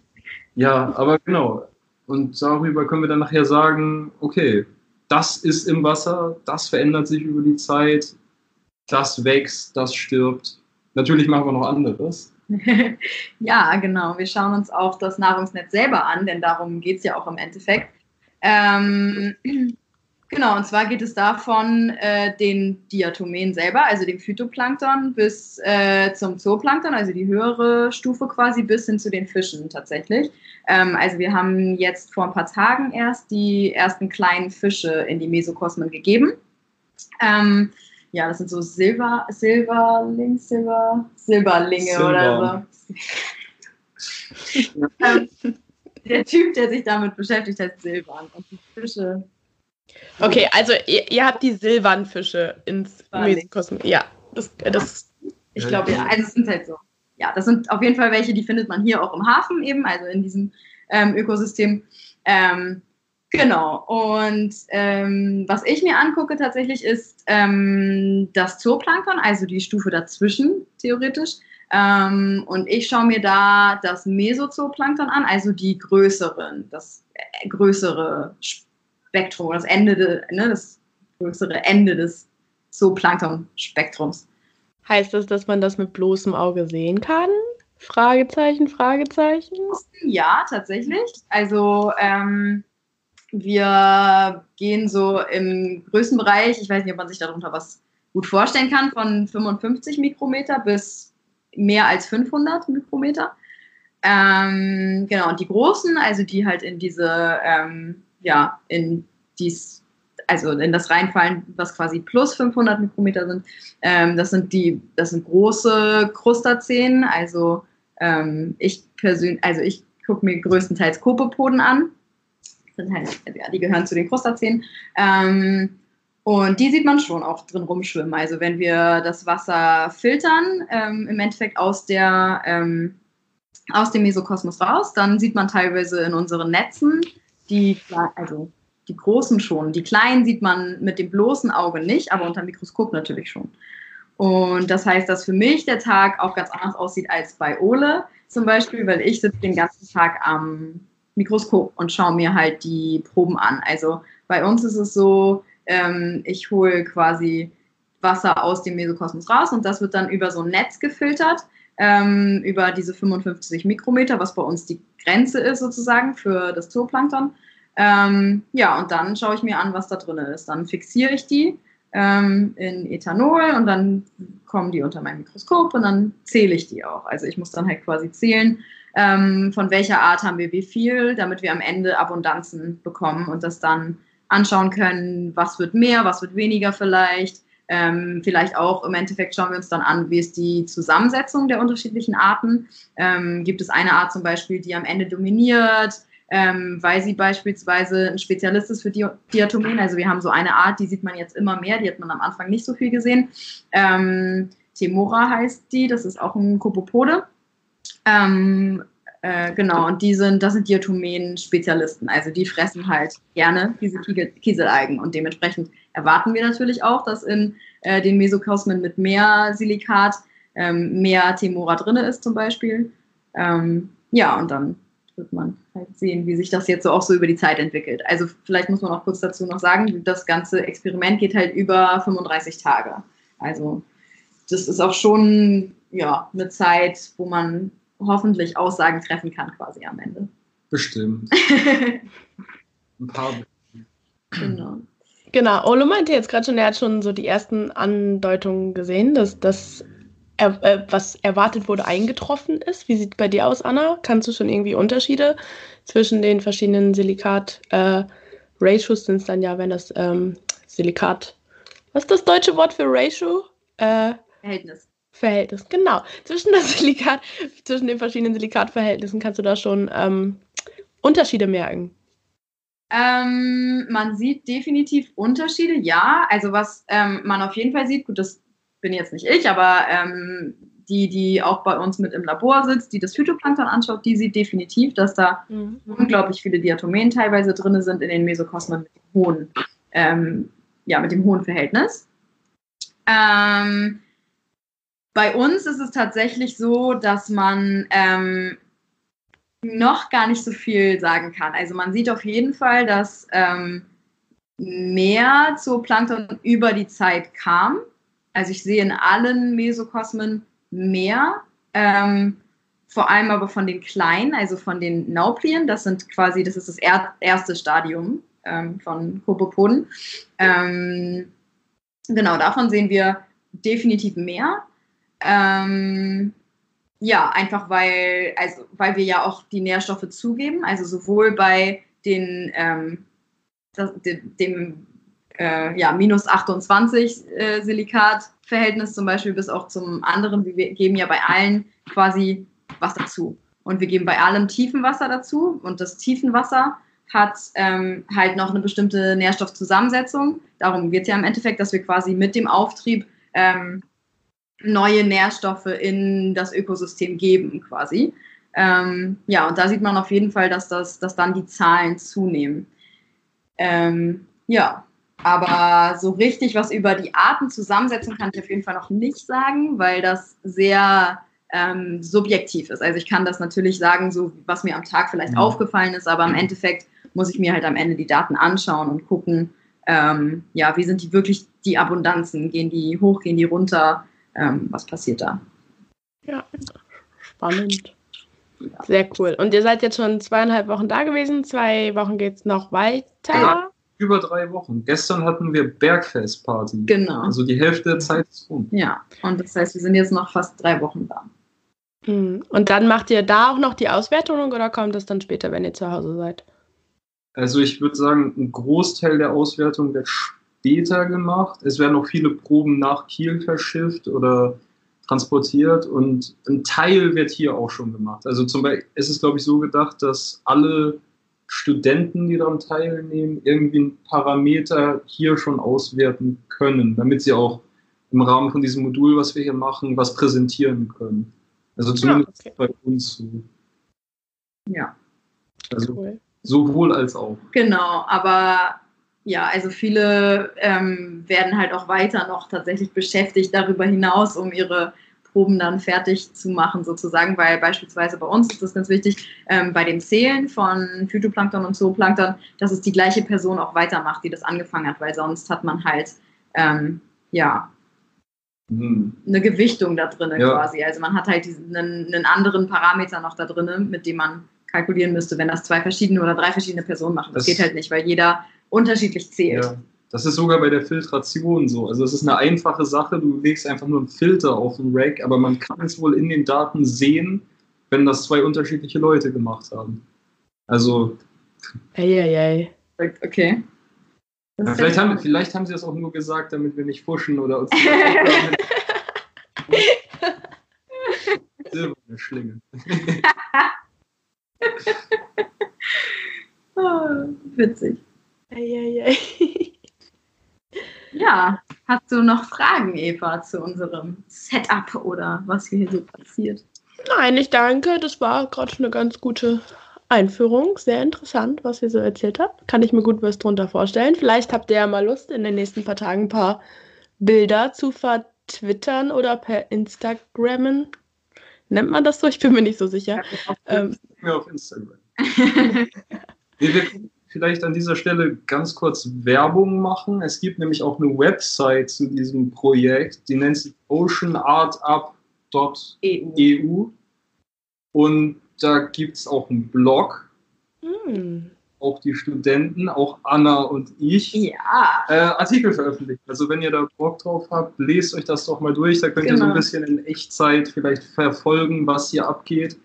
ja, aber genau. Und darüber können wir dann nachher sagen, okay, das ist im Wasser, das verändert sich über die Zeit, das wächst, das stirbt. Natürlich machen wir noch anderes. ja, genau. Wir schauen uns auch das Nahrungsnetz selber an, denn darum geht es ja auch im Endeffekt. Ähm, Genau, und zwar geht es davon äh, den Diatomen selber, also dem Phytoplankton, bis äh, zum Zooplankton, also die höhere Stufe quasi, bis hin zu den Fischen tatsächlich. Ähm, also wir haben jetzt vor ein paar Tagen erst die ersten kleinen Fische in die Mesokosmen gegeben. Ähm, ja, das sind so Silber, Silberling, Silber, Silberlinge Silber. oder so. ähm, der Typ, der sich damit beschäftigt, heißt Silvan. Und die Fische. Okay, also ihr, ihr habt die Silvanfische ins. Mesokosmos. Ja, das, das Ich glaube, ja, also es sind halt so. Ja, das sind auf jeden Fall welche, die findet man hier auch im Hafen eben, also in diesem ähm, Ökosystem. Ähm, genau. Und ähm, was ich mir angucke tatsächlich ist ähm, das Zooplankton, also die Stufe dazwischen, theoretisch. Ähm, und ich schaue mir da das Mesozooplankton an, also die größeren, das äh, größere Spektrum, das Ende, de, ne, das größere Ende des Zooplankton-Spektrums. heißt das, dass man das mit bloßem Auge sehen kann? Fragezeichen, Fragezeichen. Ja, tatsächlich. Also ähm, wir gehen so im größten Bereich, ich weiß nicht, ob man sich darunter was gut vorstellen kann, von 55 Mikrometer bis mehr als 500 Mikrometer. Ähm, genau, und die großen, also die halt in diese, ähm, ja, in dies, also in das reinfallen, was quasi plus 500 Mikrometer sind, ähm, das sind die, das sind große Krustazeen, also ähm, ich persönlich, also ich gucke mir größtenteils Kopepoden an. Halt, ja, die gehören zu den Krustazeen. Ähm, und die sieht man schon auch drin rumschwimmen. Also wenn wir das Wasser filtern, ähm, im Endeffekt aus der ähm, aus dem Mesokosmos raus, dann sieht man teilweise in unseren Netzen die, also die großen schon. Die kleinen sieht man mit dem bloßen Auge nicht, aber unter dem Mikroskop natürlich schon. Und das heißt, dass für mich der Tag auch ganz anders aussieht als bei Ole zum Beispiel, weil ich sitze den ganzen Tag am Mikroskop und schaue mir halt die Proben an. Also bei uns ist es so, ähm, ich hole quasi Wasser aus dem Mesokosmos raus und das wird dann über so ein Netz gefiltert, ähm, über diese 55 Mikrometer, was bei uns die Grenze ist sozusagen für das Zooplankton. Ähm, ja, und dann schaue ich mir an, was da drin ist. Dann fixiere ich die ähm, in Ethanol und dann kommen die unter mein Mikroskop und dann zähle ich die auch. Also ich muss dann halt quasi zählen, ähm, von welcher Art haben wir wie viel, damit wir am Ende Abundanzen bekommen und das dann anschauen können, was wird mehr, was wird weniger vielleicht. Ähm, vielleicht auch im Endeffekt schauen wir uns dann an, wie ist die Zusammensetzung der unterschiedlichen Arten. Ähm, gibt es eine Art zum Beispiel, die am Ende dominiert, ähm, weil sie beispielsweise ein Spezialist ist für Di Diatomen. Also wir haben so eine Art, die sieht man jetzt immer mehr, die hat man am Anfang nicht so viel gesehen. Ähm, Temora heißt die, das ist auch ein Kopopode. Ähm, äh, genau, und die sind, das sind Diatomen-Spezialisten. Also die fressen halt gerne diese Kieselalgen. Und dementsprechend erwarten wir natürlich auch, dass in äh, den Mesokosmen mit mehr Silikat ähm, mehr Temora drin ist, zum Beispiel. Ähm, ja, und dann wird man halt sehen, wie sich das jetzt so auch so über die Zeit entwickelt. Also vielleicht muss man auch kurz dazu noch sagen, das ganze Experiment geht halt über 35 Tage. Also das ist auch schon ja, eine Zeit, wo man hoffentlich Aussagen treffen kann quasi am Ende. Bestimmt. Ein paar. genau. Genau, Ole meinte jetzt gerade schon, er hat schon so die ersten Andeutungen gesehen, dass das, er, äh, was erwartet wurde, eingetroffen ist. Wie sieht bei dir aus, Anna? Kannst du schon irgendwie Unterschiede zwischen den verschiedenen Silikat, äh, sind es dann ja, wenn das ähm, Silikat, was ist das deutsche Wort für Ratio? Äh, Verhältnis. Verhältnis, genau. Zwischen das Silikat, zwischen den verschiedenen Silikatverhältnissen kannst du da schon ähm, Unterschiede merken. Ähm, man sieht definitiv Unterschiede, ja. Also was ähm, man auf jeden Fall sieht, gut, das bin jetzt nicht ich, aber ähm, die, die auch bei uns mit im Labor sitzt, die das Phytoplankton anschaut, die sieht definitiv, dass da unglaublich viele Diatomen teilweise drin sind in den Mesokosmen mit dem hohen, ähm, ja, mit dem hohen Verhältnis. Ähm, bei uns ist es tatsächlich so, dass man ähm, noch gar nicht so viel sagen kann. Also man sieht auf jeden Fall, dass ähm, mehr Zooplankton über die Zeit kam. Also ich sehe in allen Mesokosmen mehr, ähm, vor allem aber von den kleinen, also von den Nauplien. Das sind quasi, das ist das er erste Stadium ähm, von Kopopoden. Ähm, genau, davon sehen wir definitiv mehr. Ähm, ja, einfach weil, also, weil wir ja auch die Nährstoffe zugeben, also sowohl bei den, ähm, das, dem, dem äh, ja, minus 28 äh, Silikat-Verhältnis zum Beispiel bis auch zum anderen. Wir geben ja bei allen quasi was dazu. Und wir geben bei allem Tiefenwasser dazu. Und das Tiefenwasser hat ähm, halt noch eine bestimmte Nährstoffzusammensetzung. Darum geht es ja im Endeffekt, dass wir quasi mit dem Auftrieb ähm, neue Nährstoffe in das Ökosystem geben, quasi. Ähm, ja, und da sieht man auf jeden Fall, dass, das, dass dann die Zahlen zunehmen. Ähm, ja, aber so richtig was über die Artenzusammensetzung kann ich auf jeden Fall noch nicht sagen, weil das sehr ähm, subjektiv ist. Also ich kann das natürlich sagen, so was mir am Tag vielleicht mhm. aufgefallen ist, aber im Endeffekt muss ich mir halt am Ende die Daten anschauen und gucken, ähm, ja, wie sind die wirklich die Abundanzen? Gehen die hoch, gehen die runter? Ähm, was passiert da? Ja, spannend. Ja. Sehr cool. Und ihr seid jetzt schon zweieinhalb Wochen da gewesen. Zwei Wochen geht es noch weiter. Ja, über drei Wochen. Gestern hatten wir Bergfestparty. Genau. Also die Hälfte der Zeit ist rum. Ja, und das heißt, wir sind jetzt noch fast drei Wochen da. Hm. Und dann macht ihr da auch noch die Auswertung oder kommt das dann später, wenn ihr zu Hause seid? Also ich würde sagen, ein Großteil der Auswertung wird später gemacht. Es werden auch viele Proben nach Kiel verschifft oder transportiert und ein Teil wird hier auch schon gemacht. Also zum Beispiel ist es, glaube ich, so gedacht, dass alle Studenten, die daran teilnehmen, irgendwie einen Parameter hier schon auswerten können, damit sie auch im Rahmen von diesem Modul, was wir hier machen, was präsentieren können. Also zumindest ja, okay. bei uns so. Ja. Also cool. sowohl als auch. Genau, aber ja, also viele ähm, werden halt auch weiter noch tatsächlich beschäftigt darüber hinaus, um ihre Proben dann fertig zu machen, sozusagen, weil beispielsweise bei uns ist das ganz wichtig, ähm, bei dem Zählen von Phytoplankton und Zooplankton, dass es die gleiche Person auch weitermacht, die das angefangen hat, weil sonst hat man halt, ähm, ja, hm. eine Gewichtung da drin ja. quasi. Also man hat halt diesen, einen, einen anderen Parameter noch da drin, mit dem man kalkulieren müsste, wenn das zwei verschiedene oder drei verschiedene Personen machen. Das, das geht halt nicht, weil jeder unterschiedlich zählt. Ja. Das ist sogar bei der Filtration so. Also es ist eine einfache Sache, du legst einfach nur einen Filter auf den Rack, aber man kann es wohl in den Daten sehen, wenn das zwei unterschiedliche Leute gemacht haben. Also. Eieiei. Okay. Ja, vielleicht, haben, vielleicht haben sie das auch nur gesagt, damit wir nicht fuschen oder uns. Silberne Schlinge. oh, witzig. Eieiei. Ja, hast du noch Fragen, Eva, zu unserem Setup oder was hier so passiert? Nein, ich danke. Das war gerade eine ganz gute Einführung. Sehr interessant, was ihr so erzählt habt. Kann ich mir gut was drunter vorstellen. Vielleicht habt ihr ja mal Lust, in den nächsten paar Tagen ein paar Bilder zu vertwittern oder per Instagrammen. Nennt man das so? Ich bin mir nicht so sicher. Ja, ähm, auf Instagram. wir, vielleicht an dieser Stelle ganz kurz Werbung machen. Es gibt nämlich auch eine Website zu diesem Projekt, die nennt sich oceanartup.eu. Und da gibt es auch einen Blog. Hm. Auch die Studenten, auch Anna und ich, ja. äh, Artikel veröffentlicht. Also wenn ihr da Bock drauf habt, lest euch das doch mal durch. Da könnt genau. ihr so ein genau. bisschen in Echtzeit vielleicht verfolgen, was hier abgeht.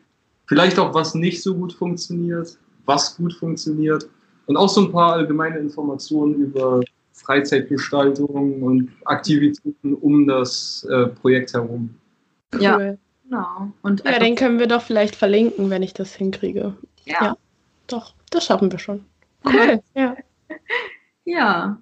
Vielleicht auch, was nicht so gut funktioniert, was gut funktioniert. Und auch so ein paar allgemeine Informationen über Freizeitgestaltung und Aktivitäten um das äh, Projekt herum. Cool. Ja, genau. Und ja, den können wir doch vielleicht verlinken, wenn ich das hinkriege. Ja. ja doch, das schaffen wir schon. Cool. ja. ja.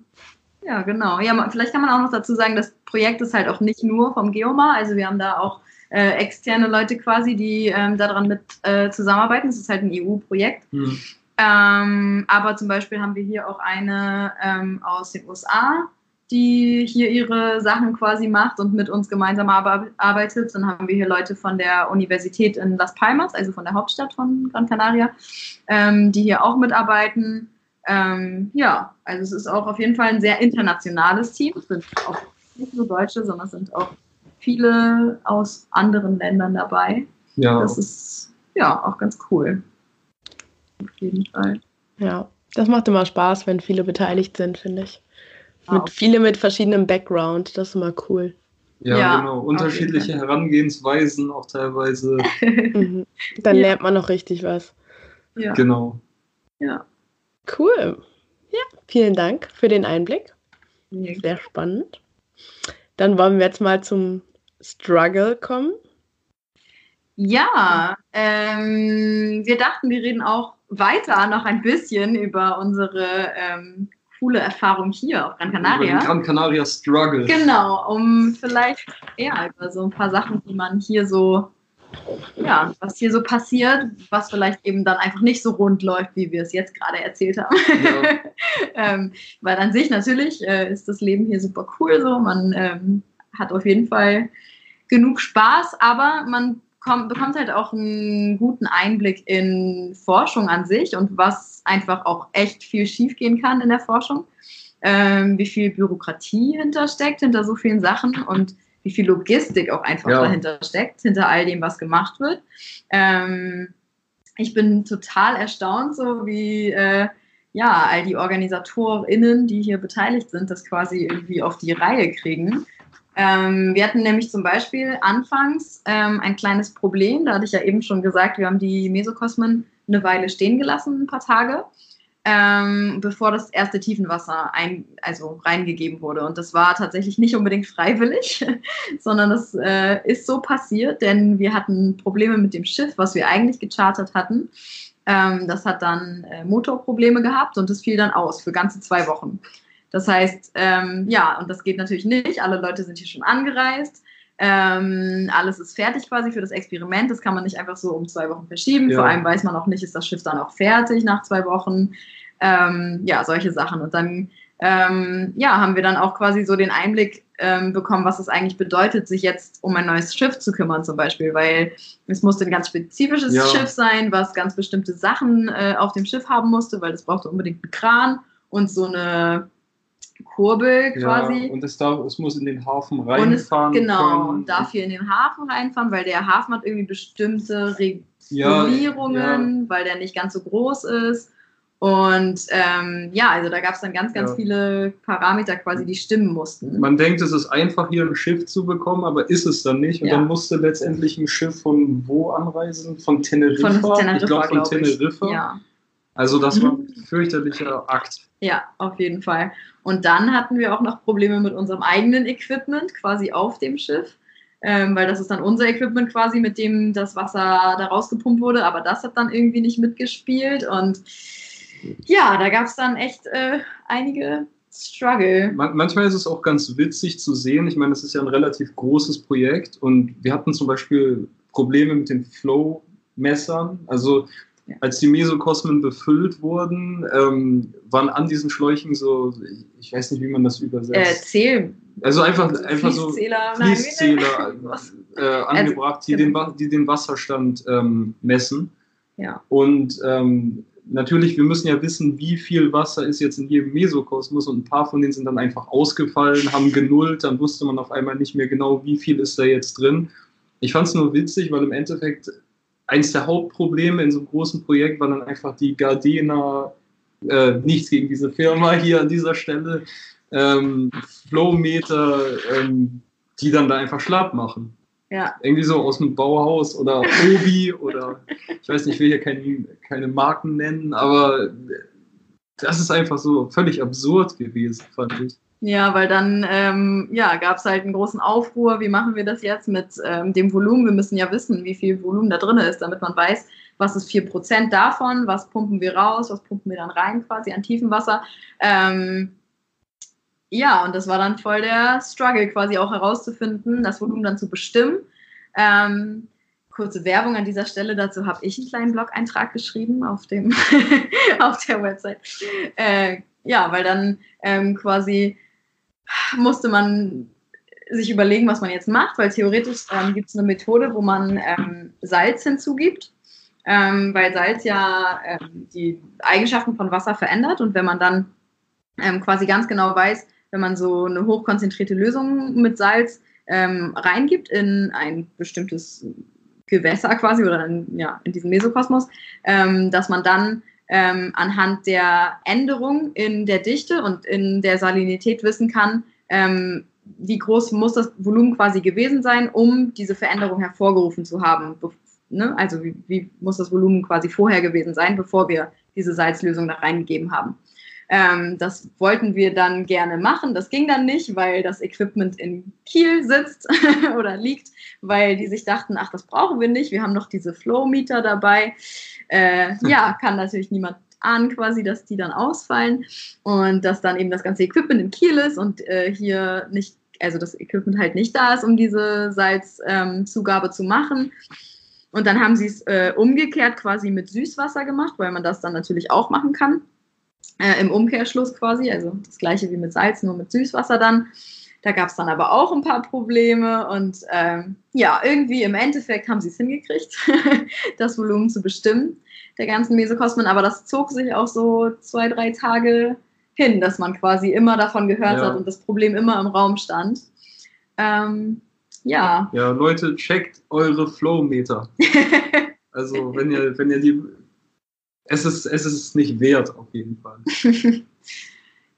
Ja, genau. Ja, vielleicht kann man auch noch dazu sagen, das Projekt ist halt auch nicht nur vom Geomar. Also wir haben da auch äh, externe Leute quasi, die ähm, daran mit äh, zusammenarbeiten. Es ist halt ein EU-Projekt. Hm. Ähm, aber zum Beispiel haben wir hier auch eine ähm, aus den USA, die hier ihre Sachen quasi macht und mit uns gemeinsam arbeitet. Dann haben wir hier Leute von der Universität in Las Palmas, also von der Hauptstadt von Gran Canaria, ähm, die hier auch mitarbeiten. Ähm, ja, also es ist auch auf jeden Fall ein sehr internationales Team. Es sind auch nicht nur Deutsche, sondern es sind auch viele aus anderen Ländern dabei. Ja. Das ist ja auch ganz cool. Auf jeden Fall. Ja, das macht immer Spaß, wenn viele beteiligt sind, finde ich. Mit wow. viele mit verschiedenem Background, das ist immer cool. Ja, ja genau. Unterschiedliche Herangehensweisen auch teilweise. mhm. Dann ja. lernt man noch richtig was. Ja. Genau. Ja. Cool. Ja, vielen Dank für den Einblick. Sehr spannend. Dann wollen wir jetzt mal zum Struggle kommen. Ja, ähm, wir dachten, wir reden auch weiter noch ein bisschen über unsere ähm, coole Erfahrung hier auf Gran Canaria. Über den Gran Canaria Struggle. Genau, um vielleicht ja, über so ein paar Sachen, die man hier so, ja, was hier so passiert, was vielleicht eben dann einfach nicht so rund läuft, wie wir es jetzt gerade erzählt haben. Ja. ähm, weil an sich natürlich äh, ist das Leben hier super cool so, man ähm, hat auf jeden Fall genug Spaß, aber man kommt, bekommt halt auch einen guten Einblick in Forschung an sich und was einfach auch echt viel schiefgehen kann in der Forschung. Ähm, wie viel Bürokratie hintersteckt, hinter so vielen Sachen und wie viel Logistik auch einfach ja. dahinter steckt, hinter all dem, was gemacht wird. Ähm, ich bin total erstaunt, so wie äh, ja, all die OrganisatorInnen, die hier beteiligt sind, das quasi irgendwie auf die Reihe kriegen. Ähm, wir hatten nämlich zum Beispiel anfangs ähm, ein kleines Problem. Da hatte ich ja eben schon gesagt, wir haben die Mesokosmen eine Weile stehen gelassen, ein paar Tage, ähm, bevor das erste Tiefenwasser ein, also reingegeben wurde. Und das war tatsächlich nicht unbedingt freiwillig, sondern das äh, ist so passiert, denn wir hatten Probleme mit dem Schiff, was wir eigentlich gechartert hatten. Ähm, das hat dann äh, Motorprobleme gehabt und es fiel dann aus für ganze zwei Wochen. Das heißt, ähm, ja, und das geht natürlich nicht. Alle Leute sind hier schon angereist. Ähm, alles ist fertig quasi für das Experiment. Das kann man nicht einfach so um zwei Wochen verschieben. Ja. Vor allem weiß man auch nicht, ist das Schiff dann auch fertig nach zwei Wochen. Ähm, ja, solche Sachen. Und dann ähm, ja, haben wir dann auch quasi so den Einblick ähm, bekommen, was es eigentlich bedeutet, sich jetzt um ein neues Schiff zu kümmern zum Beispiel, weil es musste ein ganz spezifisches ja. Schiff sein, was ganz bestimmte Sachen äh, auf dem Schiff haben musste, weil es brauchte unbedingt einen Kran und so eine Kurbel quasi. Ja, und es, darf, es muss in den Hafen reinfahren. Und es, genau, können. darf hier in den Hafen reinfahren, weil der Hafen hat irgendwie bestimmte Regulierungen, ja, weil der nicht ganz so groß ist. Und ähm, ja, also da gab es dann ganz, ganz ja. viele Parameter quasi, die stimmen mussten. Man denkt, es ist einfach, hier ein Schiff zu bekommen, aber ist es dann nicht. Und ja. dann musste letztendlich ein Schiff von wo anreisen? Von Teneriffa? Von Teneriffa ich glaube, von glaub Teneriffa. Ja. Also das war ein fürchterlicher Akt. Ja, auf jeden Fall. Und dann hatten wir auch noch Probleme mit unserem eigenen Equipment quasi auf dem Schiff, ähm, weil das ist dann unser Equipment quasi, mit dem das Wasser da rausgepumpt wurde, aber das hat dann irgendwie nicht mitgespielt und ja, da gab es dann echt äh, einige Struggle. Man manchmal ist es auch ganz witzig zu sehen. Ich meine, das ist ja ein relativ großes Projekt und wir hatten zum Beispiel Probleme mit den Flow-Messern. Also als die Mesokosmen befüllt wurden, ähm, waren an diesen Schläuchen so, ich weiß nicht, wie man das übersetzt. Äh, Zähl. Also einfach, also einfach so Fließzähler äh, angebracht, die, den, die den Wasserstand ähm, messen. Ja. Und ähm, natürlich, wir müssen ja wissen, wie viel Wasser ist jetzt in jedem Mesokosmos und ein paar von denen sind dann einfach ausgefallen, haben genullt, dann wusste man auf einmal nicht mehr genau, wie viel ist da jetzt drin. Ich fand es nur witzig, weil im Endeffekt eins der Hauptprobleme in so einem großen Projekt war dann einfach die Gardena, äh, nichts gegen diese Firma hier an dieser Stelle, ähm, Flowmeter, ähm, die dann da einfach schlapp machen. Ja. Irgendwie so aus dem Bauhaus oder Obi oder ich weiß nicht, ich will hier keine, keine Marken nennen, aber das ist einfach so völlig absurd gewesen, fand ich. Ja, weil dann ähm, ja, gab es halt einen großen Aufruhr, wie machen wir das jetzt mit ähm, dem Volumen? Wir müssen ja wissen, wie viel Volumen da drin ist, damit man weiß, was ist 4% davon, was pumpen wir raus, was pumpen wir dann rein quasi an Tiefenwasser. Ähm, ja, und das war dann voll der Struggle, quasi auch herauszufinden, das Volumen dann zu bestimmen. Ähm, kurze Werbung an dieser Stelle, dazu habe ich einen kleinen Blog-Eintrag geschrieben auf, dem auf der Website. Äh, ja, weil dann ähm, quasi musste man sich überlegen, was man jetzt macht, weil theoretisch ähm, gibt es eine Methode, wo man ähm, Salz hinzugibt, ähm, weil Salz ja ähm, die Eigenschaften von Wasser verändert und wenn man dann ähm, quasi ganz genau weiß, wenn man so eine hochkonzentrierte Lösung mit Salz ähm, reingibt in ein bestimmtes Gewässer quasi oder in, ja, in diesen Mesokosmos, dass man dann ähm, anhand der Änderung in der Dichte und in der Salinität wissen kann, ähm, wie groß muss das Volumen quasi gewesen sein, um diese Veränderung hervorgerufen zu haben. Ne? Also wie, wie, muss das Volumen quasi vorher gewesen sein, bevor wir diese Salzlösung da reingegeben haben. Ähm, das wollten wir dann gerne machen. Das ging dann nicht, weil das Equipment in Kiel sitzt oder liegt, weil die sich dachten, ach, das brauchen wir nicht. Wir haben noch diese Flow-Meter dabei. Äh, ja, kann natürlich niemand ahnen quasi, dass die dann ausfallen und dass dann eben das ganze Equipment in Kiel ist und äh, hier nicht, also das Equipment halt nicht da ist, um diese Salzzugabe ähm, zu machen. Und dann haben sie es äh, umgekehrt quasi mit Süßwasser gemacht, weil man das dann natürlich auch machen kann. Äh, Im Umkehrschluss quasi, also das gleiche wie mit Salz, nur mit Süßwasser dann. Da gab es dann aber auch ein paar Probleme und ähm, ja, irgendwie im Endeffekt haben sie es hingekriegt, das Volumen zu bestimmen der ganzen Mesokosmen, aber das zog sich auch so zwei, drei Tage hin, dass man quasi immer davon gehört ja. hat und das Problem immer im Raum stand. Ähm, ja. Ja, Leute, checkt eure Flowmeter. also wenn ihr, wenn ihr die. Es ist, es ist nicht wert, auf jeden Fall.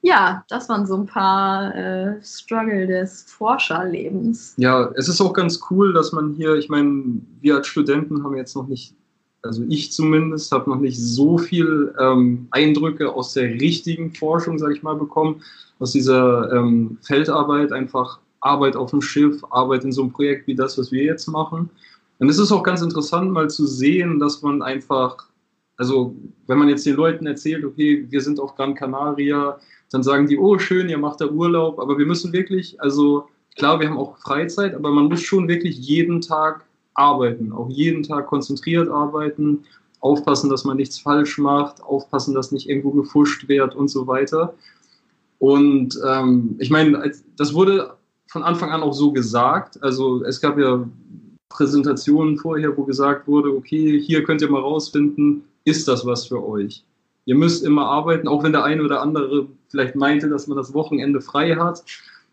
ja, das waren so ein paar äh, Struggle des Forscherlebens. Ja, es ist auch ganz cool, dass man hier, ich meine, wir als Studenten haben jetzt noch nicht also ich zumindest, habe noch nicht so viel ähm, Eindrücke aus der richtigen Forschung, sage ich mal, bekommen, aus dieser ähm, Feldarbeit, einfach Arbeit auf dem Schiff, Arbeit in so einem Projekt wie das, was wir jetzt machen. Und es ist auch ganz interessant, mal zu sehen, dass man einfach, also wenn man jetzt den Leuten erzählt, okay, wir sind auf Gran Canaria, dann sagen die, oh schön, ihr macht da Urlaub, aber wir müssen wirklich, also klar, wir haben auch Freizeit, aber man muss schon wirklich jeden Tag arbeiten, auch jeden Tag konzentriert arbeiten, aufpassen, dass man nichts falsch macht, aufpassen, dass nicht irgendwo gefuscht wird und so weiter. Und ähm, ich meine, das wurde von Anfang an auch so gesagt. Also es gab ja Präsentationen vorher, wo gesagt wurde, okay, hier könnt ihr mal rausfinden, ist das was für euch? Ihr müsst immer arbeiten, auch wenn der eine oder andere vielleicht meinte, dass man das Wochenende frei hat,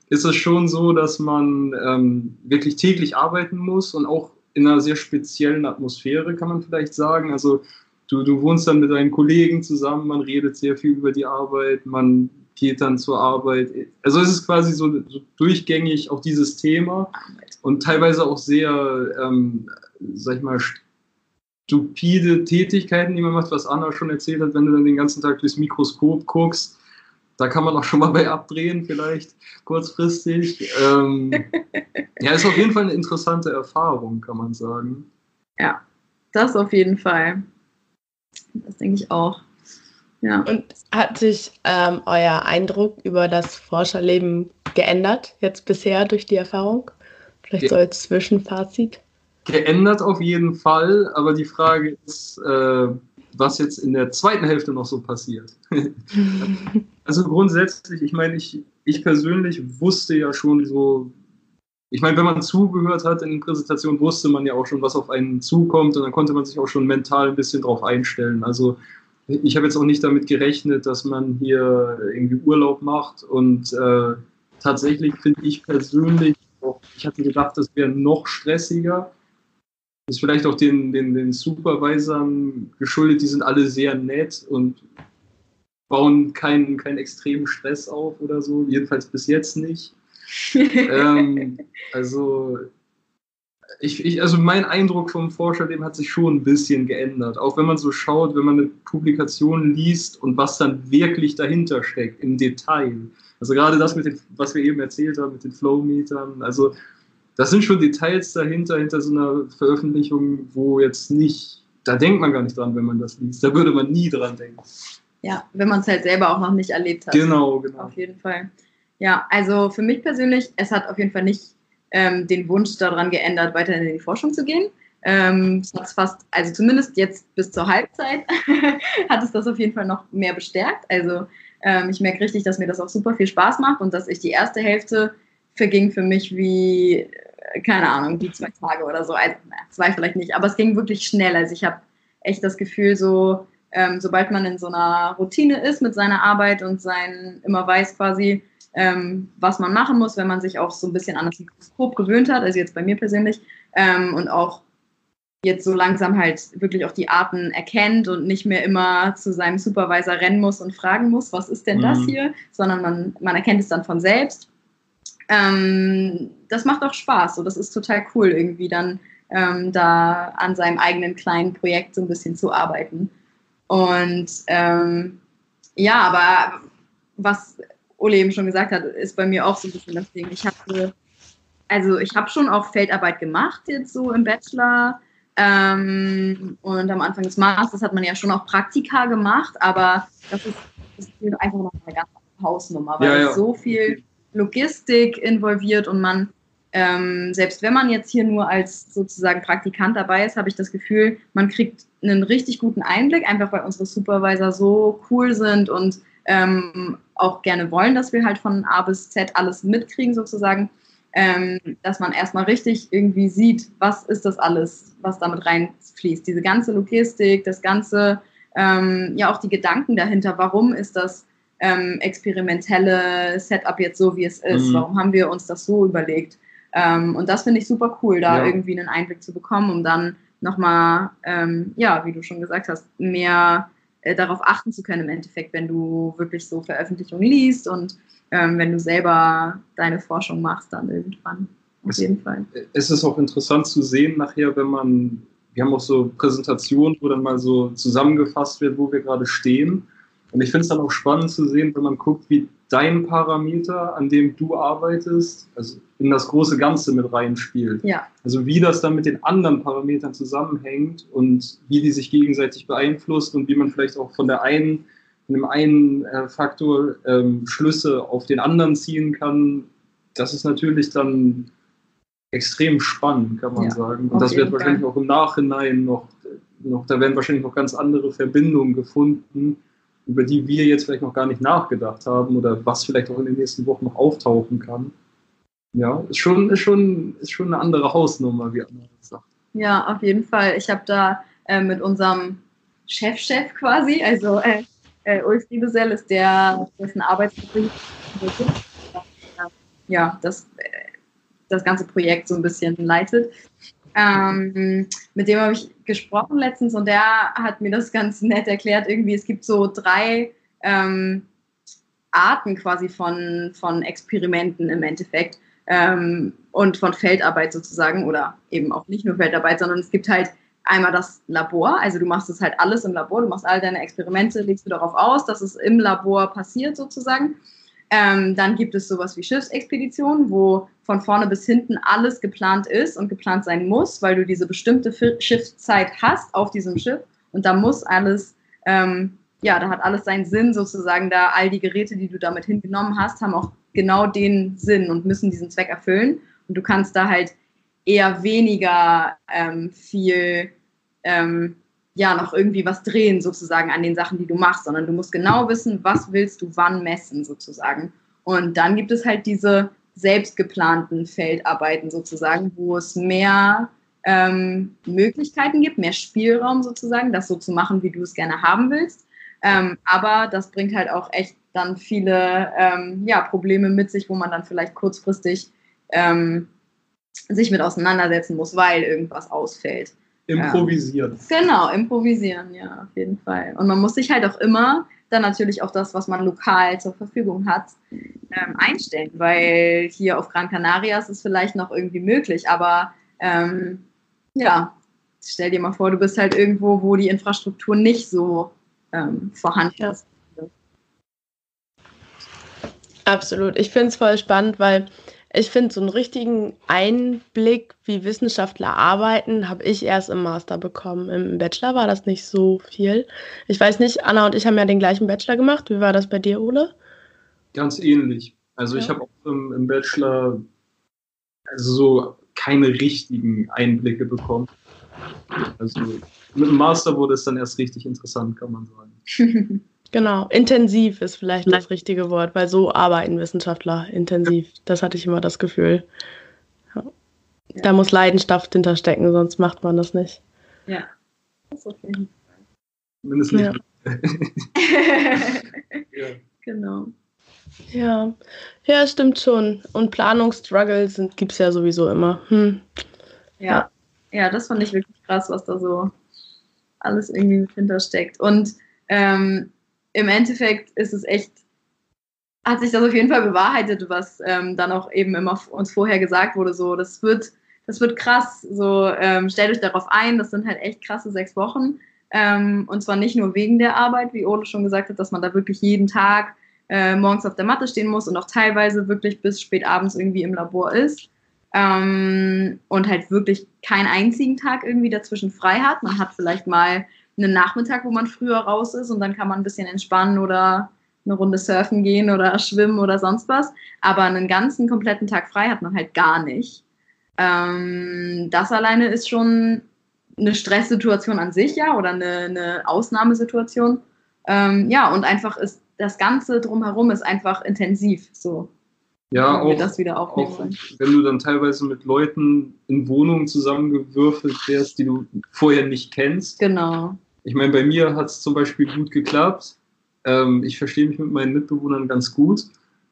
ist es schon so, dass man ähm, wirklich täglich arbeiten muss und auch in einer sehr speziellen Atmosphäre, kann man vielleicht sagen. Also du, du wohnst dann mit deinen Kollegen zusammen, man redet sehr viel über die Arbeit, man geht dann zur Arbeit. Also es ist quasi so, so durchgängig auch dieses Thema und teilweise auch sehr, ähm, sag ich mal, stupide Tätigkeiten, die man macht, was Anna schon erzählt hat, wenn du dann den ganzen Tag durchs Mikroskop guckst da kann man auch schon mal bei abdrehen, vielleicht kurzfristig. Ähm, ja, ist auf jeden Fall eine interessante Erfahrung, kann man sagen. Ja, das auf jeden Fall. Das denke ich auch. Ja. Und hat sich ähm, euer Eindruck über das Forscherleben geändert, jetzt bisher durch die Erfahrung? Vielleicht so als Zwischenfazit? Geändert auf jeden Fall, aber die Frage ist, äh, was jetzt in der zweiten Hälfte noch so passiert. also grundsätzlich, ich meine, ich, ich persönlich wusste ja schon so, ich meine, wenn man zugehört hat in den Präsentationen, wusste man ja auch schon, was auf einen zukommt und dann konnte man sich auch schon mental ein bisschen drauf einstellen. Also ich habe jetzt auch nicht damit gerechnet, dass man hier irgendwie Urlaub macht und äh, tatsächlich finde ich persönlich, auch, ich hatte gedacht, das wäre noch stressiger ist vielleicht auch den, den, den Supervisern geschuldet, die sind alle sehr nett und bauen keinen, keinen extremen Stress auf oder so, jedenfalls bis jetzt nicht. ähm, also, ich, ich, also mein Eindruck vom Forscher, dem hat sich schon ein bisschen geändert. Auch wenn man so schaut, wenn man eine Publikation liest und was dann wirklich dahinter steckt, im Detail. Also gerade das mit den, was wir eben erzählt haben, mit den Flow-Metern. Also das sind schon Details dahinter, hinter so einer Veröffentlichung, wo jetzt nicht, da denkt man gar nicht dran, wenn man das liest. Da würde man nie dran denken. Ja, wenn man es halt selber auch noch nicht erlebt hat. Genau, genau. Auf jeden Fall. Ja, also für mich persönlich, es hat auf jeden Fall nicht ähm, den Wunsch daran geändert, weiter in die Forschung zu gehen. Ähm, es hat fast, also zumindest jetzt bis zur Halbzeit, hat es das auf jeden Fall noch mehr bestärkt. Also ähm, ich merke richtig, dass mir das auch super viel Spaß macht und dass ich die erste Hälfte verging für mich wie keine Ahnung, die zwei Tage oder so. Also, na, zwei vielleicht nicht, aber es ging wirklich schnell. Also ich habe echt das Gefühl, so ähm, sobald man in so einer Routine ist mit seiner Arbeit und sein immer weiß quasi, ähm, was man machen muss, wenn man sich auch so ein bisschen an das Mikroskop gewöhnt hat, also jetzt bei mir persönlich, ähm, und auch jetzt so langsam halt wirklich auch die Arten erkennt und nicht mehr immer zu seinem Supervisor rennen muss und fragen muss, was ist denn das mhm. hier, sondern man, man erkennt es dann von selbst ähm, das macht auch Spaß. So, das ist total cool, irgendwie dann ähm, da an seinem eigenen kleinen Projekt so ein bisschen zu arbeiten. Und ähm, ja, aber was Ole eben schon gesagt hat, ist bei mir auch so ein bisschen das Ding. Ich habe also ich habe schon auch Feldarbeit gemacht jetzt so im Bachelor ähm, und am Anfang des Masters hat man ja schon auch Praktika gemacht, aber das ist, das ist einfach noch eine ganz andere Hausnummer, weil ja, ja. so viel Logistik involviert und man ähm, selbst wenn man jetzt hier nur als sozusagen Praktikant dabei ist, habe ich das Gefühl, man kriegt einen richtig guten Einblick, einfach weil unsere Supervisor so cool sind und ähm, auch gerne wollen, dass wir halt von A bis Z alles mitkriegen sozusagen, ähm, dass man erstmal richtig irgendwie sieht, was ist das alles, was damit reinfließt. Diese ganze Logistik, das ganze, ähm, ja auch die Gedanken dahinter, warum ist das ähm, experimentelle Setup jetzt so, wie es ist, mhm. warum haben wir uns das so überlegt. Ähm, und das finde ich super cool, da ja. irgendwie einen Einblick zu bekommen, um dann nochmal, ähm, ja, wie du schon gesagt hast, mehr äh, darauf achten zu können im Endeffekt, wenn du wirklich so Veröffentlichungen liest und ähm, wenn du selber deine Forschung machst, dann irgendwann. Auf es, jeden Fall. Es ist auch interessant zu sehen nachher, wenn man, wir haben auch so Präsentationen, wo dann mal so zusammengefasst wird, wo wir gerade stehen. Und ich finde es dann auch spannend zu sehen, wenn man guckt, wie dein Parameter, an dem du arbeitest, also in das große Ganze mit reinspielt. Ja. Also wie das dann mit den anderen Parametern zusammenhängt und wie die sich gegenseitig beeinflusst und wie man vielleicht auch von der einen, von dem einen äh, Faktor ähm, Schlüsse auf den anderen ziehen kann. Das ist natürlich dann extrem spannend, kann man ja, sagen. Und das wird wahrscheinlich Fall. auch im Nachhinein noch, noch, da werden wahrscheinlich noch ganz andere Verbindungen gefunden, über die wir jetzt vielleicht noch gar nicht nachgedacht haben oder was vielleicht auch in den nächsten Wochen noch auftauchen kann. Ja, ist schon, ist schon, ist schon eine andere Hausnummer, wie Anna sagt. Ja, auf jeden Fall. Ich habe da äh, mit unserem Chefchef -Chef quasi, also äh, äh, Ulf Liebesell ist der, dessen Arbeitsbetrieb ja, das, äh, das ganze Projekt so ein bisschen leitet. Ähm, mit dem habe ich gesprochen letztens und der hat mir das ganz nett erklärt. Irgendwie, es gibt so drei ähm, Arten quasi von, von Experimenten im Endeffekt ähm, und von Feldarbeit sozusagen oder eben auch nicht nur Feldarbeit, sondern es gibt halt einmal das Labor, also du machst es halt alles im Labor, du machst all deine Experimente, legst du darauf aus, dass es im Labor passiert sozusagen. Ähm, dann gibt es sowas wie Schiffsexpeditionen, wo von vorne bis hinten alles geplant ist und geplant sein muss, weil du diese bestimmte Schiffszeit hast auf diesem Schiff. Und da muss alles, ähm, ja, da hat alles seinen Sinn sozusagen, da all die Geräte, die du damit hingenommen hast, haben auch genau den Sinn und müssen diesen Zweck erfüllen. Und du kannst da halt eher weniger ähm, viel ähm, ja noch irgendwie was drehen sozusagen an den Sachen, die du machst, sondern du musst genau wissen, was willst du wann messen sozusagen. Und dann gibt es halt diese selbstgeplanten Feldarbeiten sozusagen, wo es mehr ähm, Möglichkeiten gibt, mehr Spielraum sozusagen, das so zu machen, wie du es gerne haben willst. Ähm, aber das bringt halt auch echt dann viele ähm, ja, Probleme mit sich, wo man dann vielleicht kurzfristig ähm, sich mit auseinandersetzen muss, weil irgendwas ausfällt. Improvisieren. Ja. Genau, improvisieren, ja, auf jeden Fall. Und man muss sich halt auch immer dann natürlich auch das, was man lokal zur Verfügung hat, ähm, einstellen, weil hier auf Gran Canaria ist es vielleicht noch irgendwie möglich, aber ähm, ja, stell dir mal vor, du bist halt irgendwo, wo die Infrastruktur nicht so ähm, vorhanden ist. Absolut. Ich finde es voll spannend, weil ich finde, so einen richtigen Einblick, wie Wissenschaftler arbeiten, habe ich erst im Master bekommen. Im Bachelor war das nicht so viel. Ich weiß nicht, Anna und ich haben ja den gleichen Bachelor gemacht. Wie war das bei dir, Ole? Ganz ähnlich. Also ja. ich habe auch im, im, Bachelor also so keine richtigen Einblicke bekommen. Also mit dem Master wurde es dann erst richtig interessant, kann man sagen. Genau, intensiv ist vielleicht das richtige Wort, weil so arbeiten Wissenschaftler intensiv. Das hatte ich immer das Gefühl. Ja. Ja. Da muss Leidenschaft hinterstecken, sonst macht man das nicht. Ja, das ist auf jeden Fall. Mindestens. Ja. ja. Genau. Ja, ja, stimmt schon. Und Planungsstruggles gibt es ja sowieso immer. Hm. Ja. ja, das fand ich wirklich krass, was da so alles irgendwie hintersteckt. Und ähm, im Endeffekt ist es echt, hat sich das auf jeden Fall bewahrheitet, was ähm, dann auch eben immer uns vorher gesagt wurde, so, das wird, das wird krass, so, ähm, stellt euch darauf ein, das sind halt echt krasse sechs Wochen. Ähm, und zwar nicht nur wegen der Arbeit, wie Ole schon gesagt hat, dass man da wirklich jeden Tag äh, morgens auf der Matte stehen muss und auch teilweise wirklich bis spät abends irgendwie im Labor ist. Ähm, und halt wirklich keinen einzigen Tag irgendwie dazwischen frei hat. Man hat vielleicht mal einen Nachmittag, wo man früher raus ist und dann kann man ein bisschen entspannen oder eine Runde surfen gehen oder schwimmen oder sonst was. Aber einen ganzen kompletten Tag frei hat man halt gar nicht. Ähm, das alleine ist schon eine Stresssituation an sich, ja, oder eine, eine Ausnahmesituation. Ähm, ja, und einfach ist das Ganze drumherum ist einfach intensiv. So. Ja, auch, das wieder auch wenn du dann teilweise mit Leuten in Wohnungen zusammengewürfelt wärst, die du vorher nicht kennst. Genau. Ich meine, bei mir hat es zum Beispiel gut geklappt. Ähm, ich verstehe mich mit meinen Mitbewohnern ganz gut.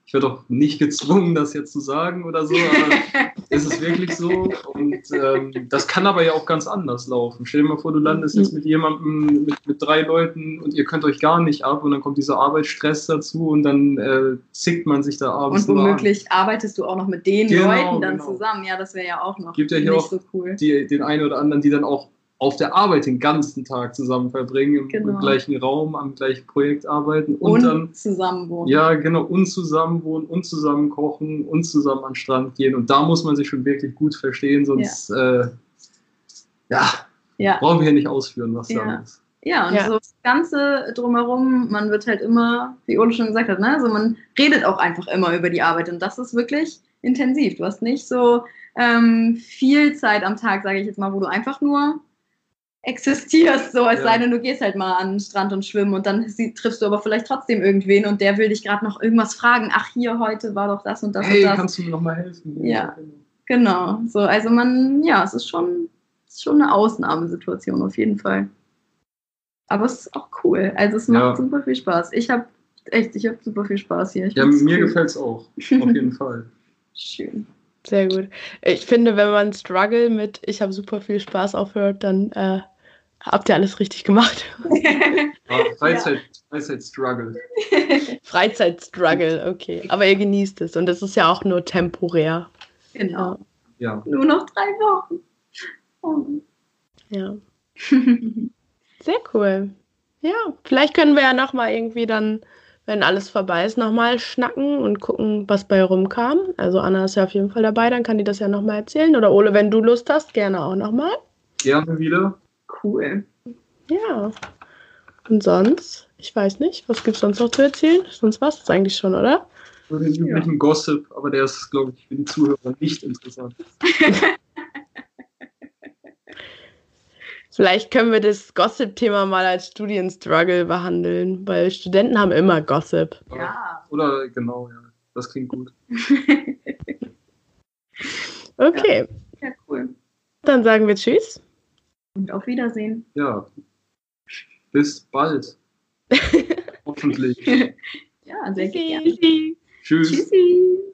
Ich werde auch nicht gezwungen, das jetzt zu sagen oder so, aber es ist wirklich so. Und ähm, das kann aber ja auch ganz anders laufen. Stell dir mal vor, du landest jetzt mit jemandem, mit, mit drei Leuten und ihr könnt euch gar nicht ab und dann kommt dieser Arbeitsstress dazu und dann äh, zickt man sich da abends. Und womöglich arbeitest du auch noch mit den genau, Leuten dann genau. zusammen. Ja, das wäre ja auch noch Gibt ja hier auch so cool. die, den einen oder anderen, die dann auch auf der Arbeit den ganzen Tag zusammen verbringen, im, genau. im gleichen Raum, am gleichen Projekt arbeiten und, und dann zusammenwohnen. Ja, genau, und zusammenwohnen und zusammen kochen und zusammen an den Strand gehen. Und da muss man sich schon wirklich gut verstehen, sonst ja, äh, ja, ja. brauchen wir hier nicht ausführen, was ja. da ist. Ja, und ja. so das Ganze drumherum, man wird halt immer, wie Ole schon gesagt hat, ne, also man redet auch einfach immer über die Arbeit und das ist wirklich intensiv. Du hast nicht so ähm, viel Zeit am Tag, sage ich jetzt mal, wo du einfach nur existierst, so es ja. sei denn, du gehst halt mal an den Strand und schwimmen und dann triffst du aber vielleicht trotzdem irgendwen und der will dich gerade noch irgendwas fragen. Ach, hier heute war doch das und das hey, und das. kannst du mir noch mal helfen? Ja, genau. So, also man, ja, es ist schon, es ist schon eine Ausnahmesituation auf jeden Fall. Aber es ist auch cool. Also es macht ja. super viel Spaß. Ich habe echt, ich habe super viel Spaß hier. Ich ja, mir cool. gefällt es auch. Auf jeden Fall. Schön. Sehr gut. Ich finde, wenn man Struggle mit Ich habe super viel Spaß aufhört, dann äh, Habt ihr alles richtig gemacht? Ah, Freizeit, ja. Freizeit-Struggle. Freizeit-Struggle, okay. Aber ihr genießt es und es ist ja auch nur temporär. Genau. Ja. Nur noch drei Wochen. Oh. Ja. Sehr cool. Ja, vielleicht können wir ja nochmal irgendwie dann, wenn alles vorbei ist, nochmal schnacken und gucken, was bei rumkam. Also Anna ist ja auf jeden Fall dabei, dann kann die das ja nochmal erzählen. Oder Ole, wenn du Lust hast, gerne auch nochmal. Gerne wieder cool. Ja. Und sonst, ich weiß nicht, was gibt es sonst noch zu erzählen? Sonst war es eigentlich schon, oder? Nur den üblichen ja. Gossip, aber der ist, glaube ich, für die Zuhörer nicht interessant. Vielleicht können wir das Gossip-Thema mal als Studienstruggle behandeln, weil Studenten haben immer Gossip. Ja. Oder genau, ja. Das klingt gut. okay. Ja. ja, cool. Dann sagen wir Tschüss. Und auf Wiedersehen. Ja. Bis bald. Hoffentlich. ja, sehr gerne. Tschüss. Tschüssi.